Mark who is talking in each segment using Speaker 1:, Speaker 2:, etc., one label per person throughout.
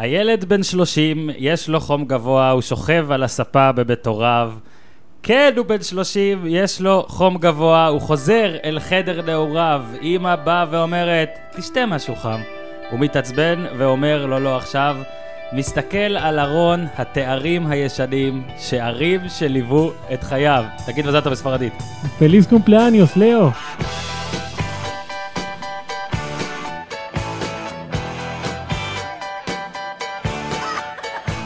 Speaker 1: הילד בן 30, יש לו חום גבוה, הוא שוכב על הספה בבית הוריו. כן, הוא בן 30, יש לו חום גבוה, הוא חוזר אל חדר נעוריו. אמא באה ואומרת, תשתה משהו חם. הוא מתעצבן ואומר, לא, לא עכשיו. מסתכל על ארון התארים הישנים, שערים שליוו את חייו. תגיד מזל טוב בספרדית.
Speaker 2: feliz cumpleaños, לאו.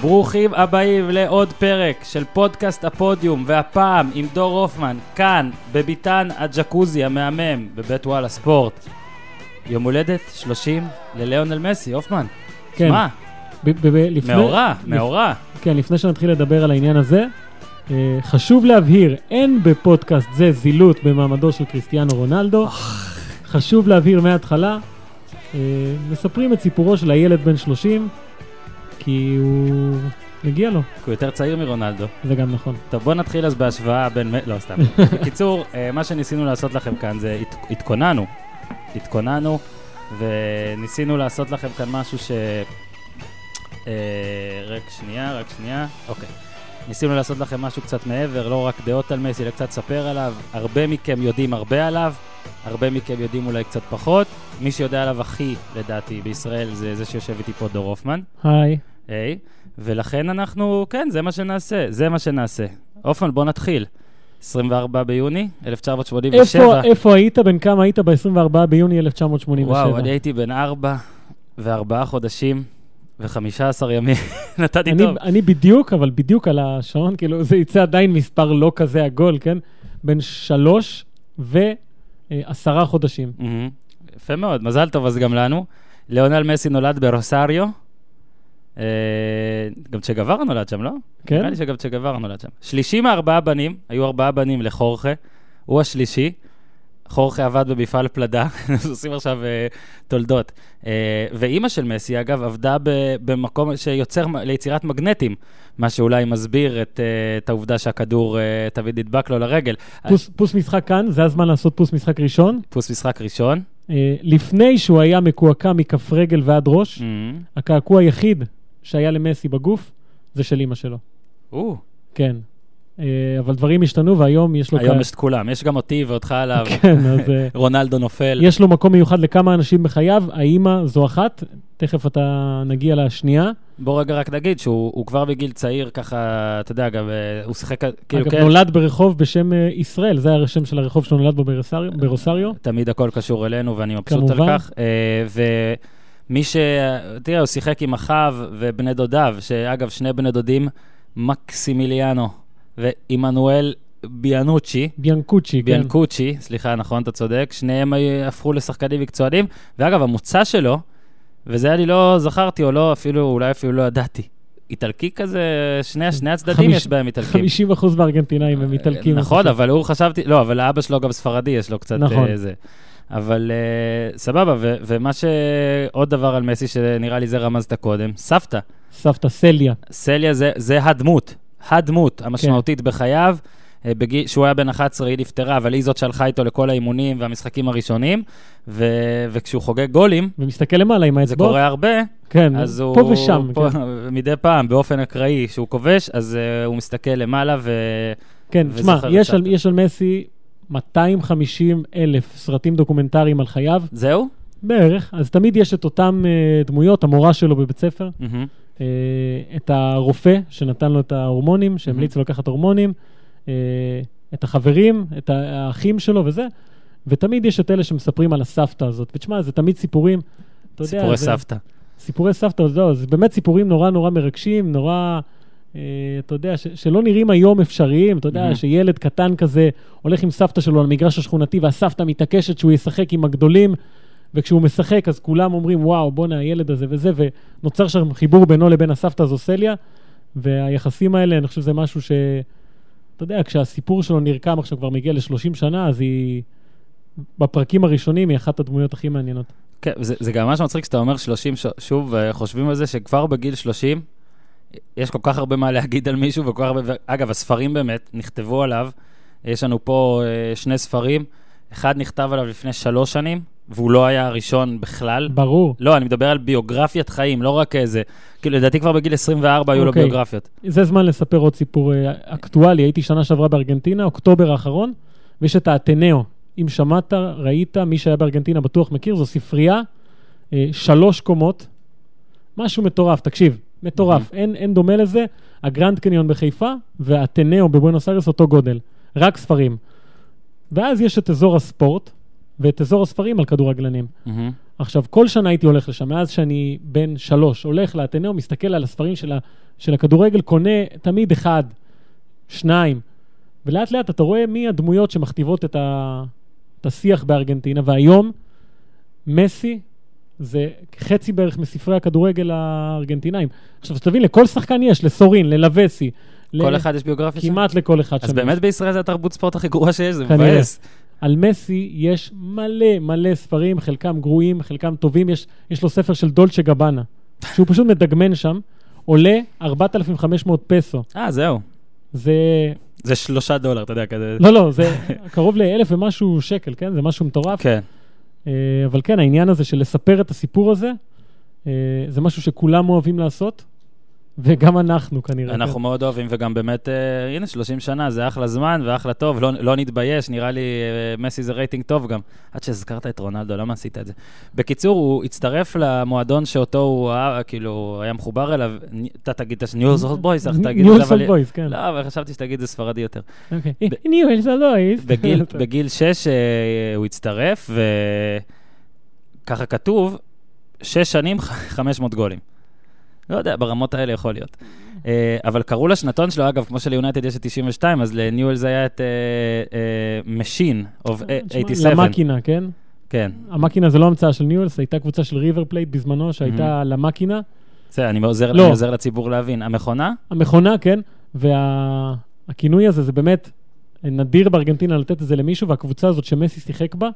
Speaker 1: ברוכים הבאים לעוד פרק של פודקאסט הפודיום, והפעם עם דור הופמן, כאן, בביתן הג'קוזי המהמם, בבית וואלה ספורט. יום הולדת 30 לליאונל מסי, הופמן.
Speaker 2: כן.
Speaker 1: מה?
Speaker 2: ב- ב- ב- לפני-
Speaker 1: מאורע,
Speaker 2: לפ-
Speaker 1: מאורע.
Speaker 2: כן, לפני שנתחיל לדבר על העניין הזה, אה, חשוב להבהיר, אין בפודקאסט זה זילות במעמדו של קריסטיאנו רונלדו. חשוב להבהיר מההתחלה, אה, מספרים את סיפורו של הילד בן 30, כי הוא... מגיע לו,
Speaker 1: כי הוא יותר צעיר מרונלדו.
Speaker 2: זה גם נכון.
Speaker 1: טוב, בוא נתחיל אז בהשוואה בין... לא, סתם. בקיצור, אה, מה שניסינו לעשות לכם כאן זה הת- התכוננו. התכוננו, וניסינו לעשות לכם כאן משהו ש... אה, רק שנייה, רק שנייה. אוקיי. ניסינו לעשות לכם משהו קצת מעבר, לא רק דעות על מסי, אלא קצת ספר עליו. הרבה מכם יודעים הרבה עליו, הרבה מכם יודעים אולי קצת פחות. מי שיודע עליו הכי, לדעתי, בישראל, זה זה שיושב איתי פה, דור הופמן.
Speaker 2: היי.
Speaker 1: היי, ולכן אנחנו, כן, זה מה שנעשה, זה מה שנעשה. עופן, בוא נתחיל. 24 ביוני 1987.
Speaker 2: איפה, איפה היית, בן כמה היית ב-24 ביוני 1987?
Speaker 1: וואו, אני הייתי בן ארבע וארבעה חודשים ו-15 ימים. נתתי
Speaker 2: אני,
Speaker 1: טוב.
Speaker 2: אני בדיוק, אבל בדיוק על השעון, כאילו זה יצא עדיין מספר לא כזה עגול, כן? בין שלוש ועשרה חודשים.
Speaker 1: מהמם. יפה מאוד, מזל טוב אז גם לנו. ליאונל מסי נולד ברוסריו. אה, גם צ'ה גווארה נולד שם, לא?
Speaker 2: כן?
Speaker 1: נראה לי שגם צ'ה גווארה נולד שם. שלישי מארבעה בנים, היו ארבעה בנים לחורכה, הוא השלישי. חורכה עבד במפעל פלדה, עושים עכשיו אה, תולדות. אה, ואימא של מסי, אגב, עבדה ב- במקום שיוצר ליצירת מגנטים, מה שאולי מסביר את, אה, את העובדה שהכדור אה, תמיד נדבק לו לרגל.
Speaker 2: פוס, פוס משחק כאן, זה הזמן לעשות פוס משחק ראשון.
Speaker 1: פוס משחק ראשון.
Speaker 2: אה, לפני שהוא היה מקועקע מכף רגל ועד ראש,
Speaker 1: Mhm.
Speaker 2: הקעקוע היחיד שהיה למסי בגוף, זה של אימא שלו.
Speaker 1: או,
Speaker 2: כן. אה, אבל דברים השתנו, והיום יש לו...
Speaker 1: היום יש את כולם, יש גם אותי ואותך עליו.
Speaker 2: כן, אז אה,
Speaker 1: רונלדו נופל.
Speaker 2: יש לו מקום מיוחד לכמה אנשים בחייו, האימא זו אחת, תכף אתה נגיע לשנייה.
Speaker 1: בוא רגע רק נגיד שהוא הוא כבר בגיל צעיר, ככה, אתה יודע, גם אה, הוא שיחק, כאילו,
Speaker 2: אגב,
Speaker 1: כן,
Speaker 2: נולד ברחוב בשם ישראל, זה היה השם של הרחוב שהוא נולד בו ברוסריו-.
Speaker 1: תמיד הכל קשור אלינו, ואני מבסוט על
Speaker 2: כמובן.
Speaker 1: כך. אה, ומי ש... תראה, הוא שיחק עם אחיו ובני דודיו, שאגב, שני בני דודים, מקסימיליאנו ועמנואל ביאנוצ'י.
Speaker 2: ביאנקוצ'י, כן.
Speaker 1: ביאנקוצ'י, סליחה, נכון, אתה צודק, שניהם הפכו לשחקנים מקצוענים, ואגב, המוצא שלו, וזה אני לא זכרתי, או לא, אפילו, אולי אפילו לא ידעתי. איטלקי כזה, שני, שני הצדדים
Speaker 2: חמיש-
Speaker 1: יש בהם איטלקים.
Speaker 2: 50 אחוז מהארגנטינאים הם איטלקים.
Speaker 1: נכון. אבל הוא חשבתי, לא, אבל האבא שלו גם ספרדי, יש לו קצת
Speaker 2: נכון.
Speaker 1: אה, זה. אבל אה, סבבה, ו- ומה ש... עוד דבר על מסי, שנראה לי זה רמזת קודם, סבתא.
Speaker 2: סבתא סליה.
Speaker 1: סליה זה, זה הדמות, הדמות
Speaker 2: כן.
Speaker 1: המשמעותית בחייו. אה, בגיל, שהוא היה בן 11, היא נפטרה, אבל היא זאת שהלכה איתו לכל האימונים והמשחקים הראשונים, ו, וכשהוא חוגג גולים,
Speaker 2: ומסתכל למעלה עם
Speaker 1: זה
Speaker 2: האצבעות.
Speaker 1: קורה הרבה,
Speaker 2: כן,
Speaker 1: אז הוא...
Speaker 2: פה ושם.
Speaker 1: פה,
Speaker 2: כן.
Speaker 1: מדי פעם, באופן אקראי, כשהוא כובש, אז uh, הוא מסתכל למעלה ו...
Speaker 2: כן, תשמע, יש על-. יש על מסי 250 אלף סרטים דוקומנטריים על חייו,
Speaker 1: זהו?
Speaker 2: בערך, אז תמיד יש את אותן אה, דמויות, המורה שלו בבית ספר,
Speaker 1: מהמם.
Speaker 2: אה, את הרופא שנתן לו את ההורמונים, שהמליץ לו לקחת הורמונים, אה, את החברים, את האחים שלו וזה, ותמיד יש את אלה שמספרים על הסבתא הזאת. ותשמע, זה תמיד סיפורים, אתה יודע,
Speaker 1: סיפורי סבתא.
Speaker 2: סיפורי סבתא, זהו, זה באמת סיפורים נורא נורא מרגשים, נורא, אתה יודע, ש, שלא נראים היום אפשריים, אתה יודע,
Speaker 1: מהמם.
Speaker 2: שילד קטן כזה הולך עם סבתא שלו על המגרש השכונתי, והסבתא מתעקשת שהוא ישחק עם הגדולים, וכשהוא משחק אז כולם אומרים, וואו, בואנה, הילד הזה וזה, ונוצר שם חיבור בינו לבין הסבתא הזו סליה, והיחסים האלה, אני חושב שזה משהו ש... אתה יודע, כשהסיפור שלו נרקם עכשיו כבר מגיע ל-30 שנה, אז היא... בפרקים הראשונים היא אחת הדמויות הכי מעניינות.
Speaker 1: כן, זה, זה גם ממש מצחיק שאתה אומר 30, ש... שוב, אה, חושבים על זה שכבר בגיל 30, יש כל כך הרבה מה להגיד על מישהו, וכל כך הרבה... אגב, הספרים באמת נכתבו עליו, יש לנו פה אה, שני ספרים, אחד נכתב עליו לפני שלוש שנים, והוא לא היה הראשון בכלל.
Speaker 2: ברור.
Speaker 1: לא, אני מדבר על ביוגרפיית חיים, לא רק איזה... כאילו, לדעתי כבר בגיל 24 היו לו
Speaker 2: אוקיי.
Speaker 1: ביוגרפיות.
Speaker 2: זה זמן לספר עוד סיפור אה, אקטואלי. הייתי שנה שעברה בארגנטינה, אוקטובר האחרון, ויש את האתנאו. אם שמעת, ראית, מי שהיה בארגנטינה בטוח מכיר, זו ספרייה, אה, שלוש קומות, משהו מטורף, תקשיב, מטורף, אין, אין דומה לזה. הגרנד קניון בחיפה והאתנאו בבואנוס איירס אותו גודל, רק ספרים. ואז יש את אזור הספורט ואת אזור הספרים על כדורגלנים.
Speaker 1: מהמם.
Speaker 2: עכשיו, כל שנה הייתי הולך לשם, מאז שאני בן שלוש, הולך לאתנאו, מסתכל על הספרים של, ה, של הכדורגל, קונה תמיד אחד, שניים, ולאט לאט אתה רואה מי הדמויות שמכתיבות את, ה, את השיח בארגנטינה, והיום מסי זה חצי בערך מספרי הכדורגל הארגנטינאים. עכשיו, שתבין, לכל שחקן יש, לסורין, ללווסי.
Speaker 1: כל
Speaker 2: ל-
Speaker 1: אחד יש ביוגרפיה שם?
Speaker 2: כמעט לכל אחד
Speaker 1: אז
Speaker 2: שם
Speaker 1: באמת
Speaker 2: יש.
Speaker 1: בישראל זה התרבות ספורט הכי גרועה שיש, זה. מבאס.
Speaker 2: על מסי יש מלא מלא ספרים, חלקם גרועים, חלקם טובים. יש, יש לו ספר של דולצ'ה גבאנה, שהוא פשוט מדגמן שם, עולה 4,500 פסו.
Speaker 1: אה, זהו.
Speaker 2: זה...
Speaker 1: זה שלושה דולר, אתה יודע, כזה.
Speaker 2: לא, לא, זה קרוב לאלף ומשהו שקל, כן? זה משהו מטורף.
Speaker 1: כן.
Speaker 2: אה, אבל כן, העניין הזה של לספר את הסיפור הזה, אה, זה משהו שכולם אוהבים לעשות, וגם אנחנו כנראה.
Speaker 1: אנחנו
Speaker 2: כן.
Speaker 1: מאוד אוהבים, וגם באמת, אה, הנה, 30 שנה, זה אחלה זמן ואחלה טוב, לא, לא נתבייש, נראה לי אה, מסי זה רייטינג טוב גם. עד שהזכרת את רונלדו, למה עשית את זה? בקיצור, הוא הצטרף למועדון שאותו הוא אה, כאילו היה מחובר אליו, אתה תגיד את ניואלס אולד בויז, איך תגיד את
Speaker 2: ניו
Speaker 1: זה, אבל...
Speaker 2: אולד בויז, כן.
Speaker 1: לא, אבל חשבתי שתגיד זה ספרדי יותר.
Speaker 2: אוקיי. ניואלס אולד בויז.
Speaker 1: בגיל, בגיל 6 הוא הצטרף, וככה כתוב, 6 שנים, 500 גולים. לא יודע, ברמות האלה יכול להיות. אה, אבל קראו לשנתון שלו, אגב, כמו שליונייטד יש את 92, אז לניואלס זה היה the machine, of
Speaker 2: אה, תשמע,
Speaker 1: 87.
Speaker 2: la máquina, כן?
Speaker 1: כן,
Speaker 2: ה máquina זה לא המצאה של ניואלס, הייתה קבוצה של ריבר פלייט בזמנו, שהייתה la máquina.
Speaker 1: זה, אני עוזר,
Speaker 2: לא.
Speaker 1: אני עוזר לציבור להבין. המכונה?
Speaker 2: המכונה, כן, והכינוי הזה זה באמת נדיר בארגנטינה לתת את זה למישהו, והקבוצה הזאת שמסי שיחק בה,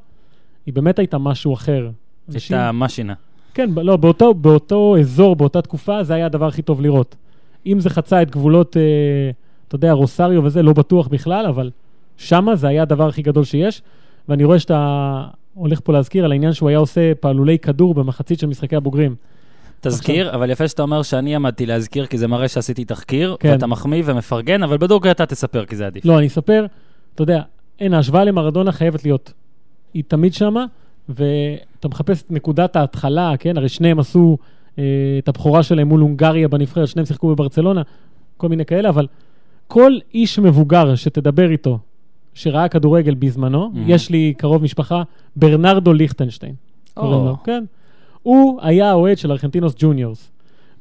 Speaker 2: היא באמת הייתה משהו אחר.
Speaker 1: את המשינה.
Speaker 2: כן, לא, באותו, באותו אזור, באותה תקופה, זה היה הדבר הכי טוב לראות. אם זה חצה את גבולות, אה, אתה יודע, רוסריו וזה, לא בטוח בכלל, אבל שמה זה היה הדבר הכי גדול שיש. ואני רואה שאתה הולך פה להזכיר על העניין שהוא היה עושה פעלולי כדור במחצית של משחקי הבוגרים.
Speaker 1: תזכיר, אבל יפה שאתה אומר שאני עמדתי להזכיר, כי זה מראה שעשיתי תחקיר,
Speaker 2: כן.
Speaker 1: ואתה מחמיא ומפרגן, אבל בדוק אתה תספר, כי זה עדיף.
Speaker 2: לא, אני אספר, אתה יודע, אין, ההשוואה למרדונה חייבת להיות. היא תמיד שמה, ואתה מחפש את נקודת ההתחלה, כן? הרי שניהם עשו אה, את הבכורה שלהם מול הונגריה בנבחרת, שניהם שיחקו בברצלונה, כל מיני כאלה, אבל כל איש מבוגר שתדבר איתו, שראה כדורגל בזמנו,
Speaker 1: Mhm.
Speaker 2: יש לי קרוב משפחה, ברנרדו ליכטנשטיין. קוראים לו, כן? הוא היה האוהד של ארגנטינוס ג'וניורס,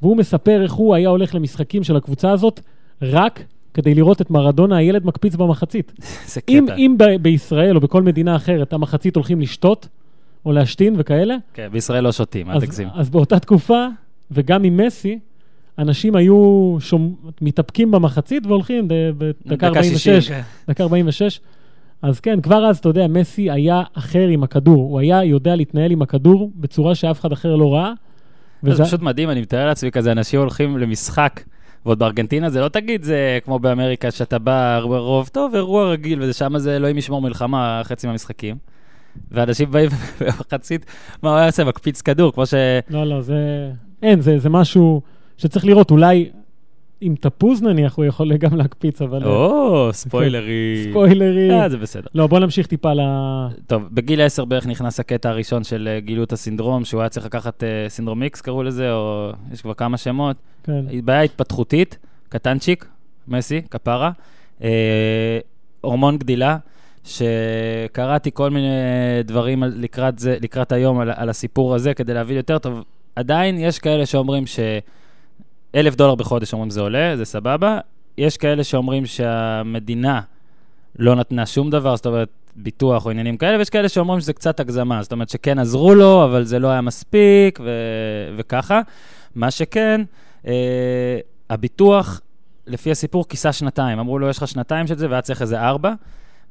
Speaker 2: והוא מספר איך הוא היה הולך למשחקים של הקבוצה הזאת רק כדי לראות את מרדונה, הילד מקפיץ במחצית.
Speaker 1: זה
Speaker 2: אם,
Speaker 1: קטע.
Speaker 2: אם ב- בישראל או בכל מדינה אחרת המחצית הולכים לשתות או להשתין וכאלה,
Speaker 1: כן, בישראל לא שותים, אל תגזים.
Speaker 2: אז באותה תקופה, וגם עם מסי, אנשים היו שומ... מתאפקים במחצית והולכים בדקה 46,
Speaker 1: 60, כן.
Speaker 2: דקה 46. אז כן, כבר אז, אתה יודע, מסי היה אחר עם הכדור. הוא היה יודע להתנהל עם הכדור בצורה שאף אחד אחר לא ראה.
Speaker 1: זה פשוט מדהים, אני מתאר לעצמי כזה, אנשים הולכים למשחק, ועוד בארגנטינה זה לא תגיד, זה כמו באמריקה, שאתה בא רוב, טוב, אירוע רגיל, ושם זה אלוהים ישמור מלחמה חצי מהמשחקים. ואנשים באים במחצית, מה הוא היה עושה? מקפיץ כדור, כמו ש...
Speaker 2: לא, לא, זה... אין, זה, זה משהו שצריך לראות. אולי עם תפוז נניח הוא יכול גם להקפיץ, אבל...
Speaker 1: או, ספוילרי.
Speaker 2: ספוילרי.
Speaker 1: אה, זה בסדר.
Speaker 2: לא, בוא נמשיך טיפה ל...
Speaker 1: טוב, בגיל 10 בערך נכנס הקטע הראשון של אה, גילו את הסינדרום, שהוא היה צריך לקחת אה, סינדרום איקס, קראו לזה, או יש כבר כמה שמות.
Speaker 2: כן.
Speaker 1: בעיה התפתחותית, קטנצ'יק, מסי, כפרה, אה, הורמון גדילה, שקראתי כל מיני דברים לקראת, זה, לקראת היום על, על הסיפור הזה כדי להבין יותר טוב. עדיין יש כאלה שאומרים שאלף דולר בחודש אומרים זה עולה, זה סבבה. יש כאלה שאומרים שהמדינה לא נתנה שום דבר, זאת אומרת, ביטוח או עניינים כאלה, ויש כאלה שאומרים שזה קצת הגזמה, זאת אומרת שכן עזרו לו, אבל זה לא היה מספיק, ו- וככה. מה שכן, אה, הביטוח, לפי הסיפור, כיסה שנתיים. אמרו לו, יש לך שנתיים של זה, והיה צריך איזה ארבע.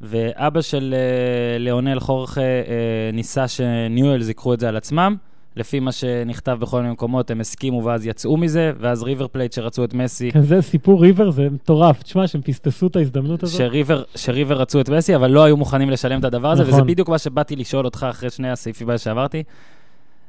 Speaker 1: ואבא של אה, ליאונל חורחה אה, ניסה שניואלס ייקחו את זה על עצמם. לפי מה שנכתב בכל מיני מקומות, הם הסכימו ואז יצאו מזה, ואז ריבר פלייט שרצו את מסי,
Speaker 2: כן, זה סיפור ריבר, זה מטורף. תשמע, שהם פספסו את ההזדמנות הזאת.
Speaker 1: שריבר, שריבר רצו את מסי, אבל לא היו מוכנים לשלם את הדבר הזה,
Speaker 2: נכון.
Speaker 1: וזה בדיוק מה שבאתי לשאול אותך אחרי שני הסעיפים שעברתי.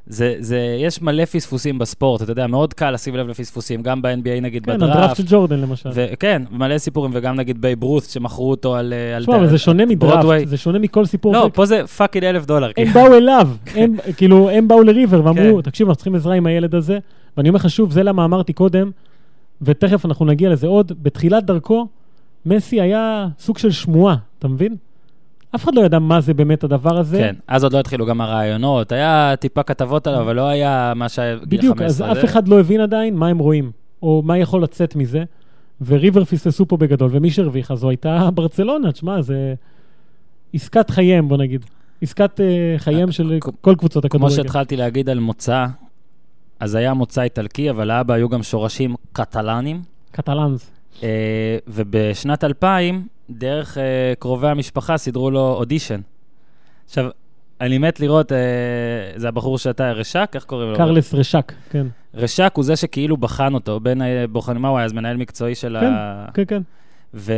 Speaker 1: זה, זה, יש מלא פספוסים בספורט, אתה יודע, מאוד קל לשים לב לפספוסים, גם ב-NBA נגיד
Speaker 2: כן, הדראפט
Speaker 1: בדראפט,
Speaker 2: של ג'ורדן למשל.
Speaker 1: וכן, מלא סיפורים, וגם נגיד בייב רות, שמכרו אותו על... אה,
Speaker 2: תשמע,
Speaker 1: ד-
Speaker 2: אבל זה שונה. מדראפט, זה שונה מכל סיפור.
Speaker 1: לא. פה זה fucking אלף דולר.
Speaker 2: הם
Speaker 1: כאילו.
Speaker 2: באו אליו, הם, כאילו, הם באו לריבר ואמרו,
Speaker 1: כן.
Speaker 2: תקשיב, אנחנו צריכים עזרה עם הילד הזה. ואני אומר לך שוב, זה למה אמרתי קודם, ותכף אנחנו נגיע לזה עוד, בתחילת דרכו, מסי היה סוג של שמועה, אתה מבין? אף אחד לא ידע מה זה באמת הדבר הזה.
Speaker 1: כן, אז עוד לא התחילו גם הרעיונות, היה טיפה כתבות עליו, אבל לא היה מה שהיה גיל 15.
Speaker 2: בדיוק, אז אף אחד לא הבין עדיין מה הם רואים, או מה יכול לצאת מזה. וריבר פספסו פה בגדול, ומי שהרוויחה זו הייתה ברצלונה, תשמע, זה עסקת חייהם, בוא נגיד. עסקת אה, חייהם של
Speaker 1: כמו-
Speaker 2: כל קבוצות
Speaker 1: כמו
Speaker 2: הכדורגל.
Speaker 1: שהתחלתי להגיד על מוצא, אז היה מוצא איטלקי, אבל לאבא היו גם שורשים קטלנים.
Speaker 2: קטלנס.
Speaker 1: אה, ובשנת 2000, דרך אה, קרובי המשפחה סידרו לו אודישן. עכשיו, אני מת לראות, אה, זה הבחור שאתה, רשק? איך קוראים לו?
Speaker 2: קרלס רשק, כן.
Speaker 1: רשק הוא זה שכאילו בחן אותו, בין הבוחנים, מה הוא היה? אז מנהל מקצועי של
Speaker 2: כן,
Speaker 1: ה...
Speaker 2: כן, כן.
Speaker 1: ו...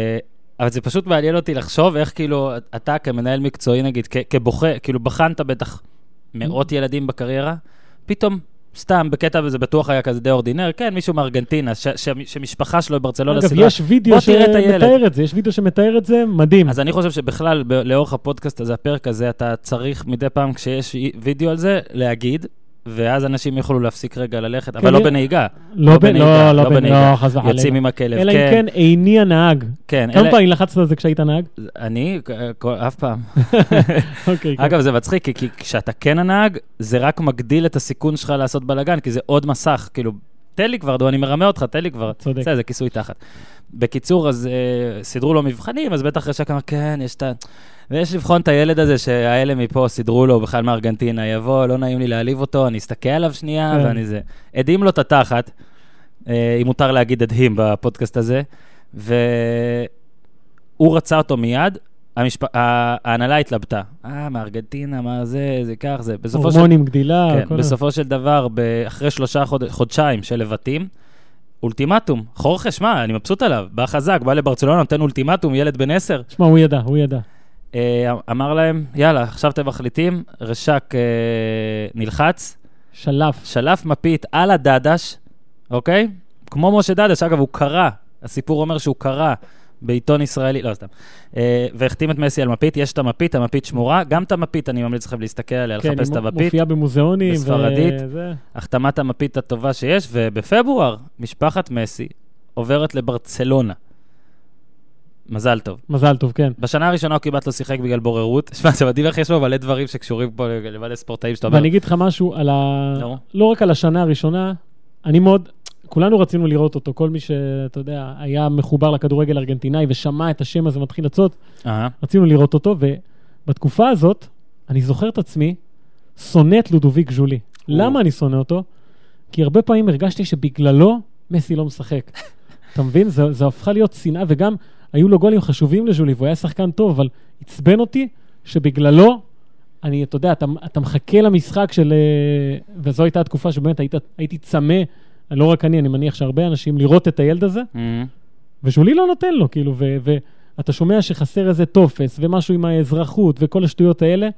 Speaker 1: אבל זה פשוט מעניין אותי לחשוב איך כאילו, אתה כמנהל מקצועי נגיד, כ- כבוחר, כאילו בחנת בטח מאות ילדים בקריירה, פתאום, סתם, בקטע, וזה בטוח היה כזה די אורדינר, כן, מישהו מארגנטינה, ש- ש- שמשפחה שלו בברצלונה
Speaker 2: אגב,
Speaker 1: סדרה.
Speaker 2: יש וידאו. שמתאר את זה, יש וידאו שמתאר את זה, מדהים.
Speaker 1: אז אני חושב שבכלל, ב- לאורך הפודקאסט הזה, הפרק הזה, אתה צריך מדי פעם, כשיש וידאו על זה, להגיד, ואז אנשים יוכלו להפסיק רגע ללכת, אבל
Speaker 2: כן,
Speaker 1: לא בנהיגה.
Speaker 2: לא
Speaker 1: בנהיגה,
Speaker 2: לא, בנהיגה,
Speaker 1: בנהיגה.
Speaker 2: חס וחלילה.
Speaker 1: יוצאים עם הכלב,
Speaker 2: אלא אם
Speaker 1: כן,
Speaker 2: כן איני הנהג.
Speaker 1: כן.
Speaker 2: כמה פעמים לחצת על זה כשהיית נהג?
Speaker 1: אני, אף פעם.
Speaker 2: אוקיי, כן.
Speaker 1: אגב, זה מצחיק, כי- כי כשאתה כן הנהג, זה רק מגדיל את הסיכון שלך לעשות בלאגן, כי זה עוד מסך, כאילו, תן לי כבר, דו, אני מרמה אותך, תן לי כבר.
Speaker 2: צודק.
Speaker 1: בסדר, זה כיסוי תחת. בקיצור, אז אה, סידרו לו מבחנים, אז בטח רשק אמר, כן, יש את ה... ויש לבחון את הילד הזה שהאלה מפה סידרו לו, בכלל מארגנטינה, יבוא, לא נעים לי להעליב אותו, אני אסתכל עליו שנייה,
Speaker 2: כן.
Speaker 1: ואני זה. הדהים לו את התחת, אה, אם מותר להגיד הדהים בפודקאסט הזה, והוא רצה אותו מיד, המשפ... ההנהלה התלבטה. אה, מארגנטינה, מה זה, זה כך, זה. בסופו של...
Speaker 2: הורמונים, גדילה,
Speaker 1: כן,
Speaker 2: כל ה-
Speaker 1: בסופו של דבר, אחרי שלושה חוד... חודשיים של לבטים, אולטימטום, חורכה, שמע, אני מבסוט עליו, בא חזק, בא לברצלונה, נותן אולטימטום, ילד בן עשר.
Speaker 2: שמע, הוא ידע, הוא ידע.
Speaker 1: אה, אמר להם, יאללה, עכשיו אתם מחליטים, רשק אה, נלחץ,
Speaker 2: שלף.
Speaker 1: שלף מפית על הדדש, אוקיי? כמו משה דדש, אגב, הוא קרא, הסיפור אומר שהוא קרא בעיתון ישראלי, לא סתם, אה, והחתים את מסי על מפית, יש את המפית, המפית שמורה, גם את המפית אני ממליץ לכם להסתכל עליה,
Speaker 2: כן,
Speaker 1: לחפש את
Speaker 2: היא
Speaker 1: המפית.
Speaker 2: מופיעה במוזיאונים.
Speaker 1: בספרדית.
Speaker 2: וזה.
Speaker 1: החתמת המפית הטובה שיש, ובפברואר, משפחת מסי עוברת לברצלונה. מזל טוב.
Speaker 2: מזל טוב, כן.
Speaker 1: בשנה הראשונה הוא כמעט לא שיחק בגלל בוררות. שמע, זה מדהים איך יש לו מלא דברים שקשורים פה למלא ספורטאים שאתה אומר.
Speaker 2: ואני אגיד לך משהו על ה... לא רק על השנה הראשונה, אני מאוד... כולנו רצינו לראות אותו, כל מי שאתה יודע, היה מחובר לכדורגל הארגנטינאי ושמע את השם הזה מתחיל
Speaker 1: אהה.
Speaker 2: רצינו לראות אותו, ובתקופה הזאת, אני זוכר את עצמי, שונא את לודוביק ז'ולי. למה אני שונא אותו? כי הרבה פעמים הרגשתי שבגללו מסי לא משחק. אתה מבין? זה, זה הפכה להיות שנאה, וגם היו לו גולים חשובים לז'ולי, והוא היה שחקן טוב, אבל עצבן אותי שבגללו, אני, אתה יודע, אתה, אתה מחכה למשחק של... אה, וזו הייתה התקופה שבאמת היית, הייתי צמא, לא רק אני, אני מניח שהרבה אנשים, לראות את הילד הזה,
Speaker 1: אמ,
Speaker 2: וז'ולי לא נותן לו, כאילו, ו- ואתה שומע שחסר איזה טופס ומשהו עם האזרחות וכל השטויות האלה.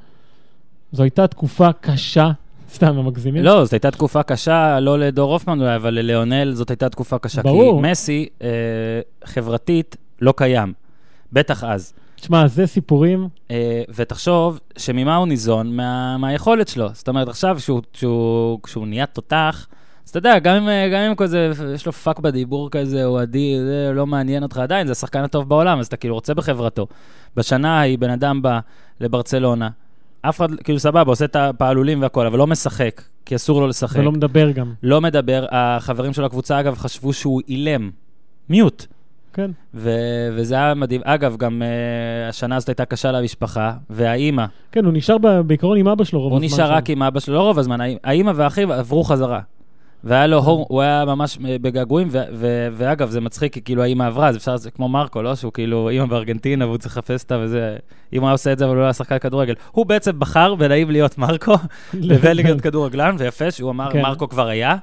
Speaker 2: זו הייתה תקופה קשה, סתם, הם מגזימים.
Speaker 1: לא, זאת הייתה תקופה קשה, לא לדור הופמן אולי, אבל לליאונל זאת הייתה תקופה קשה.
Speaker 2: ברור.
Speaker 1: כי מסי, אה, חברתית, לא קיים. בטח אז.
Speaker 2: תשמע, זה סיפורים,
Speaker 1: אה, ותחשוב שממה הוא ניזון? מה, מהיכולת שלו. זאת אומרת, עכשיו שהוא, שהוא, כשהוא נהיה תותח, אז אתה יודע, גם אם, אה, גם אם כזה, יש לו פאק בדיבור כזה, הוא עדיין, זה לא מעניין אותך עדיין, זה השחקן הטוב בעולם, אז אתה כאילו רוצה בחברתו. בשנה ההיא בן אדם בא לברצלונה, אף אחד, כאילו סבבה, עושה את הפעלולים והכל, אבל לא משחק, כי אסור לו לשחק.
Speaker 2: ולא מדבר גם.
Speaker 1: לא מדבר, החברים של הקבוצה, אגב, חשבו שהוא אילם. מיוט.
Speaker 2: כן.
Speaker 1: ו- וזה היה מדהים. אגב, גם uh, השנה הזאת הייתה קשה למשפחה, והאימא,
Speaker 2: כן, הוא נשאר ב- בעיקרון עם אבא שלו רוב
Speaker 1: הוא
Speaker 2: הזמן.
Speaker 1: נשאר
Speaker 2: שם.
Speaker 1: רק עם אבא שלו, לא רוב הזמן, האימא והאחיו עברו חזרה. והיה לו הור, הוא היה ממש אה, בגעגועים, ו- ו- ואגב, זה מצחיק, כי כאילו האמא עברה, אז אפשר, זה כמו מרקו, לא? שהוא כאילו אימא בארגנטינה, והוא צריך לחפש אותה וזה, אם הוא היה עושה את זה, אבל הוא לא היה שחקן כדורגל. הוא בעצם בחר בנעים להיות מרקו, לבין להיות כדורגלן, ויפה שהוא אמר,
Speaker 2: כן.
Speaker 1: מרקו כבר היה,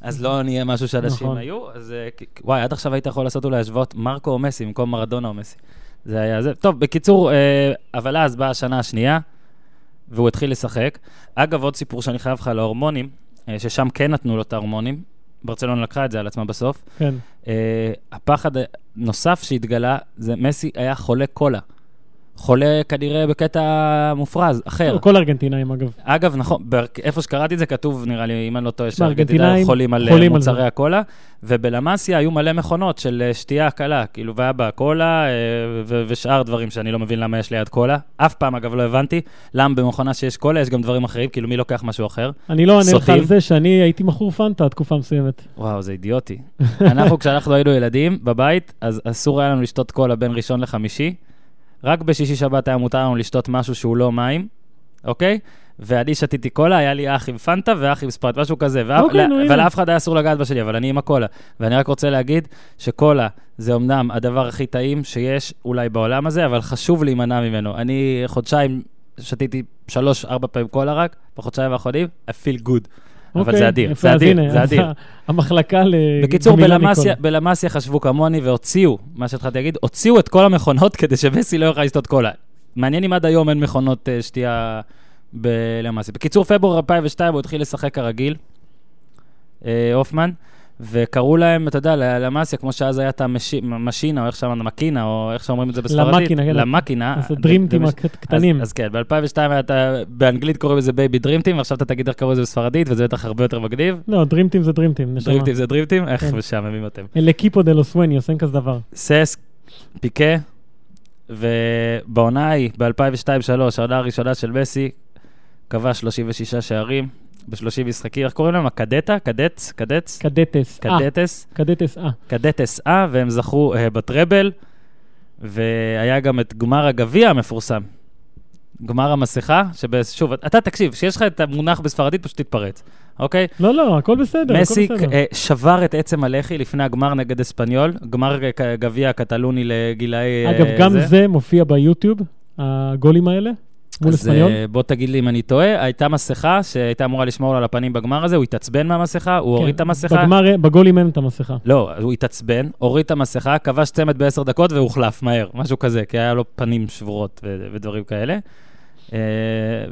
Speaker 1: אז לא נהיה משהו שאנשים
Speaker 2: נכון.
Speaker 1: היו, אז אה, וואי, עד עכשיו היית יכול לעשות אולי השוואות מרקו או מסי במקום מרדונה או מסי. זה היה זה. טוב, בקיצור, אה, אבל אז באה השנה השנייה, והוא התחיל לשחק. אגב, עוד סיפור שאני חייב לך על ההורמונים, אה, ששם כן נתנו לו את ההורמונים, ברצלונה לקחה את זה על עצמה בסוף.
Speaker 2: כן.
Speaker 1: הפחד הנוסף שהתגלה, זה מסי היה חולה קולה. חולה כנראה בקטע מופרז, אחר.
Speaker 2: כל הארגנטינאים, אגב.
Speaker 1: אגב, נכון, איפה שקראתי את זה כתוב, נראה לי, אם אני לא טועה,
Speaker 2: שמע,
Speaker 1: שהארגנטינאים
Speaker 2: ארגנטינאים
Speaker 1: חולים על
Speaker 2: חולים
Speaker 1: אה,
Speaker 2: על זה.
Speaker 1: מוצרי הקולה, ובלמאסיה היו מלא מכונות של אה, שתייה קלה, כאילו, והיה בה קולה אה, ו- ושאר דברים שאני לא מבין למה יש ליד קולה. אף פעם, אגב, לא הבנתי למה במכונה שיש קולה יש גם דברים אחרים, כאילו, מי לוקח משהו אחר?
Speaker 2: אני לא אענה לך. על זה שאני הייתי מכור פנטה תקופה מסוימת.
Speaker 1: וואו, זה אידיוטי. אנחנו, כשאנחנו היינו ילדים בבית, אז אסור היה לנו לשתות קולה בין ראשון לחמישי. רק בשישי-שבת היה מותר לנו לשתות משהו שהוא לא מים, אוקיי? ואני שתיתי קולה, היה לי אח עם פנטה ואח עם ספרייט, משהו כזה. ואף-
Speaker 2: אוקיי, נו, הנה.
Speaker 1: ולאף אחד היה אסור לגעת בשלי, אבל אני עם הקולה. ואני רק רוצה להגיד שקולה זה אמנם הדבר הכי טעים שיש אולי בעולם הזה, אבל חשוב להימנע ממנו. אני חודשיים שתיתי שלוש, ארבע פעמים קולה רק, בחודשיים האחרונים, I feel good. אבל
Speaker 2: אוקיי,
Speaker 1: זה אדיר, זה אדיר, זה אדיר.
Speaker 2: המחלקה ל...
Speaker 1: בקיצור, בלמאסיה, חשבו כמוני והוציאו, מה שהתחלתי להגיד, הוציאו את כל המכונות כדי שמסי לא יוכל לשתות קולה. מעניין אם עד היום אין מכונות אה, שתייה בלמאסיה. בקיצור, פברואר 2002 הוא התחיל לשחק כרגיל, אה, הופמן, וקראו להם, אתה יודע, ללמאסיה, כמו שאז היה את המשינה, או איך שאמרנו, מקינה, או איך שאומרים את זה בספרדית.
Speaker 2: למקינה, כן.
Speaker 1: למקינה.
Speaker 2: אז הדרימטים
Speaker 1: במש-
Speaker 2: הקטנים.
Speaker 1: אז, כן, ב-2002 אתה, באנגלית קוראים לזה בייבי דרימטים, ועכשיו אתה תגיד איך קראו לזה בספרדית, וזה בטח הרבה יותר מגניב.
Speaker 2: לא, דרימטים זה דרימטים, נשמה.
Speaker 1: דרימטים זה דרימטים? איך
Speaker 2: כן.
Speaker 1: משעממים אתם.
Speaker 2: אלה קיפו דה לוס ווניוס, אין כזה דבר.
Speaker 1: סס, פיקה, ובעונה ההיא, ב-2002-2003, העונה הראשונה של מסי, כבש 36 שערים ב-30 משחקים, איך קוראים להם? הקדטה? קדץ? קדץ?
Speaker 2: קדטס. אה,
Speaker 1: קדטס?
Speaker 2: קדטס, אה.
Speaker 1: קדטס אה, והם זכו אה, בטראבל, והיה גם את גמר הגביע המפורסם. גמר המסכה, ששוב, אתה תקשיב, כשיש לך את המונח בספרדית, פשוט תתפרץ, אוקיי?
Speaker 2: לא, לא, הכל בסדר, הכל
Speaker 1: מסי
Speaker 2: בסדר.
Speaker 1: אה, שבר את עצם הלחי לפני הגמר נגד אספניול, גמר גביע הקטלוני לגילאי... אה,
Speaker 2: אגב, גם זה מופיע ביוטיוב, הגולים האלה, מול
Speaker 1: אז
Speaker 2: אספניול.
Speaker 1: אה, בוא תגיד לי אם אני טועה, הייתה מסכה שהייתה אמורה לשמור לו על הפנים בגמר הזה, הוא התעצבן מהמסכה, הוא הוריד את
Speaker 2: כן,
Speaker 1: המסכה.
Speaker 2: בגמר, בגולים אין את המסכה.
Speaker 1: לא, הוא התעצבן, הוריד את המסכה, כבש צמד בעשר דקות והוחלף מהר, משהו כזה, כי היה לו פנים שבורות ו- ודברים כאלה. אה,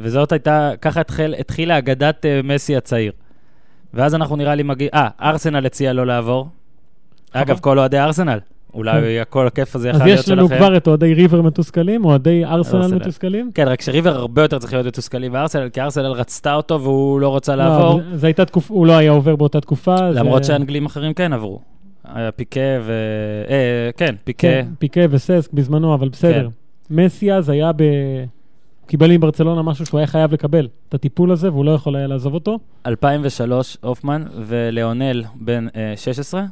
Speaker 1: וזאת הייתה, ככה התחיל, התחילה אגדת אה, מסי הצעיר. ואז אנחנו נראה לי מגיע, אה, ארסנל הציע לו לעבור. אגב, כל אוהדי ארסנל, אולי כל הכיף הזה
Speaker 2: אז
Speaker 1: יכול להיות
Speaker 2: יש לנו
Speaker 1: שלכם.
Speaker 2: כבר את אוהדי ריבר מתוסכלים, אוהדי ארסנל
Speaker 1: ארסנל.
Speaker 2: מתוסכלים.
Speaker 1: כן, רק שריבר הרבה יותר צריך להיות מתוסכלים בארסנל, כי ארסנל רצתה אותו והוא לא רוצה
Speaker 2: לא,
Speaker 1: לעבור,
Speaker 2: זו הייתה תקופה, הוא לא היה עובר באותה תקופה. זה-
Speaker 1: למרות שאנגלים אחרים כן עברו. היה פיקה ו... אה, כן, פיקה.
Speaker 2: כן, פיקה וססק בזמנו, אבל בסדר. מסי אז היה ב... קיבל מברצלונה משהו שהוא היה חייב לקבל, את הטיפול הזה, והוא לא יכול היה לעזוב אותו.
Speaker 1: 2003, הופמן, וליאונל בן אה, 16,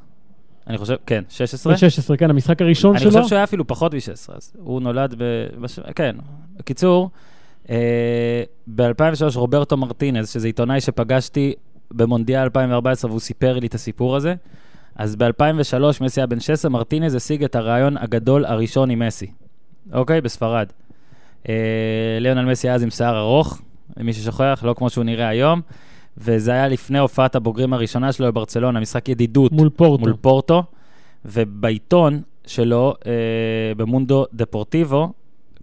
Speaker 1: אני חושב, כן, 16.
Speaker 2: ב-16, כן, המשחק הראשון
Speaker 1: אני
Speaker 2: שלו.
Speaker 1: חושב שהוא היה אפילו פחות מ-16, אז הוא נולד ב... בש... כן. בקיצור, אה, ב-2003 רוברטו מרטינז, שזה עיתונאי שפגשתי במונדיאל 2014 והוא סיפר לי את הסיפור הזה, אז ב-2003 מסי היה בן 16, מרטינז השיג את הרעיון הגדול הראשון עם מסי, אוקיי? בספרד. אה, ליאונל מסי אז עם שיער ארוך, למי ששוכח, לא כמו שהוא נראה היום, וזה היה לפני הופעת הבוגרים הראשונה שלו בברצלונה, משחק ידידות.
Speaker 2: מול פורטו.
Speaker 1: מול פורטו, ובעיתון שלו, אה, במונדו דפורטיבו,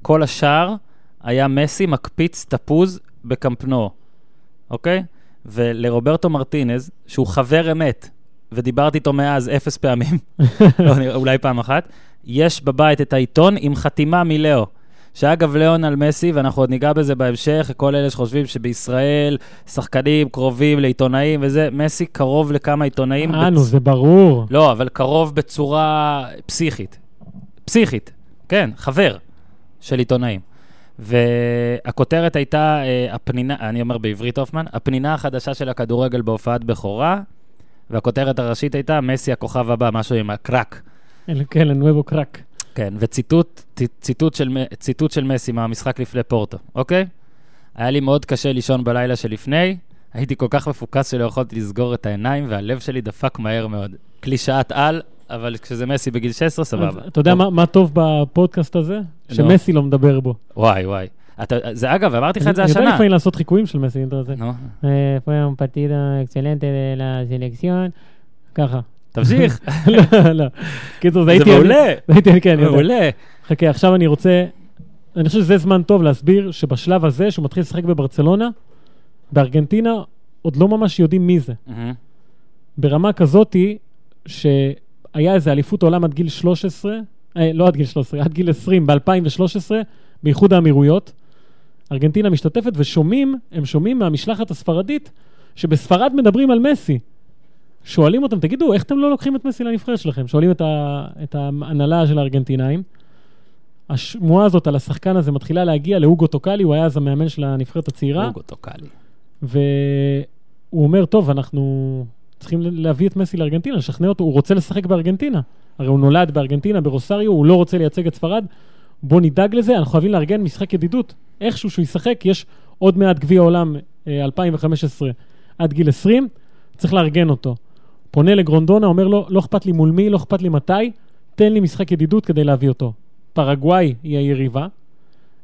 Speaker 1: כל השער היה מסי מקפיץ תפוז בקמפנו, אוקיי? ולרוברטו מרטינז, שהוא חבר אמת, ודיברתי איתו מאז אפס פעמים, לא, אולי פעם אחת, יש בבית את העיתון עם חתימה מלאו. שאגב, ליאון על מסי, ואנחנו עוד ניגע בזה בהמשך, כל אלה שחושבים שבישראל שחקנים קרובים לעיתונאים וזה, מסי קרוב לכמה עיתונאים.
Speaker 2: אה, נו,
Speaker 1: בצ-
Speaker 2: זה ברור.
Speaker 1: לא, אבל קרוב בצורה פסיכית. פסיכית, כן, חבר של עיתונאים. והכותרת הייתה, אה, הפנינה, אני אומר בעברית הופמן, הפנינה החדשה של הכדורגל בהופעת בכורה, והכותרת הראשית הייתה, מסי הכוכב הבא, משהו עם הקרק.
Speaker 2: אל- כן, לנואבו קרק.
Speaker 1: כן, וציטוט ציטוט של, ציטוט של מסי מהמשחק לפני פורטו, אוקיי? היה לי מאוד קשה לישון בלילה שלפני, הייתי כל כך מפוקס שלא יכולתי לסגור את העיניים, והלב שלי דפק מהר מאוד. קלישאת על, אבל כשזה מסי בגיל 16, סבבה.
Speaker 2: אתה יודע מה- מה טוב בפודקאסט הזה? שמסי לא מדבר בו.
Speaker 1: וואי, וואי. אתה, זה אגב, אמרתי לך את זה
Speaker 2: אני יודע
Speaker 1: השנה.
Speaker 2: לפעמים לעשות חיקויים של מסי, אם אתה רוצה.
Speaker 1: נו,
Speaker 2: אה, partido excelente de la selección. ככה.
Speaker 1: תמשיך.
Speaker 2: לא, לא. קיצור, זה
Speaker 1: זה
Speaker 2: הייתי... אני-
Speaker 1: מעולה.
Speaker 2: זה הייתי כן, אני יודע.
Speaker 1: מעולה.
Speaker 2: חכה, עכשיו אני רוצה... אני חושב שזה זמן טוב להסביר שבשלב הזה, שהוא מתחיל לשחק בברצלונה, בארגנטינה, עוד לא ממש יודעים מי זה. ברמה כזאתי, שהיה איזה אליפות עולם עד גיל 13, אה, לא עד גיל 13, עד גיל 20, ב-2013, באיחוד האמירויות. ארגנטינה משתתפת ושומעים, הם שומעים מהמשלחת הספרדית, שבספרד מדברים על מסי. שואלים אותם, תגידו, איך אתם לא לוקחים את מסי לנבחרת שלכם? שואלים את, ה, את ההנהלה של הארגנטינאים. השמועה הזאת על השחקן הזה מתחילה להגיע לאוגו טוקאלי, הוא היה אז המאמן של הנבחרת הצעירה.
Speaker 1: אוגו טוקאלי.
Speaker 2: והוא אומר, טוב, אנחנו צריכים להביא את מסי לארגנטינה, לשכנע אותו, הוא רוצה לשחק בארגנטינה. הרי הוא נולד בארגנטינה, ברוסריו, הוא לא רוצה לייצג את ספרד. בוא נדאג לזה, אנחנו חייבים לארגן משחק ידידות. איכשהו שהוא ישחק, יש עוד מעט גביע עולם אה, 2015 עד גיל 20, צריך לארגן אותו. פונה לגרונדונה, אומר לו, לא אכפת לי מול מי, לא אכפת לי מתי, תן לי משחק ידידות כדי להביא אותו. פרגוואי היא היריבה,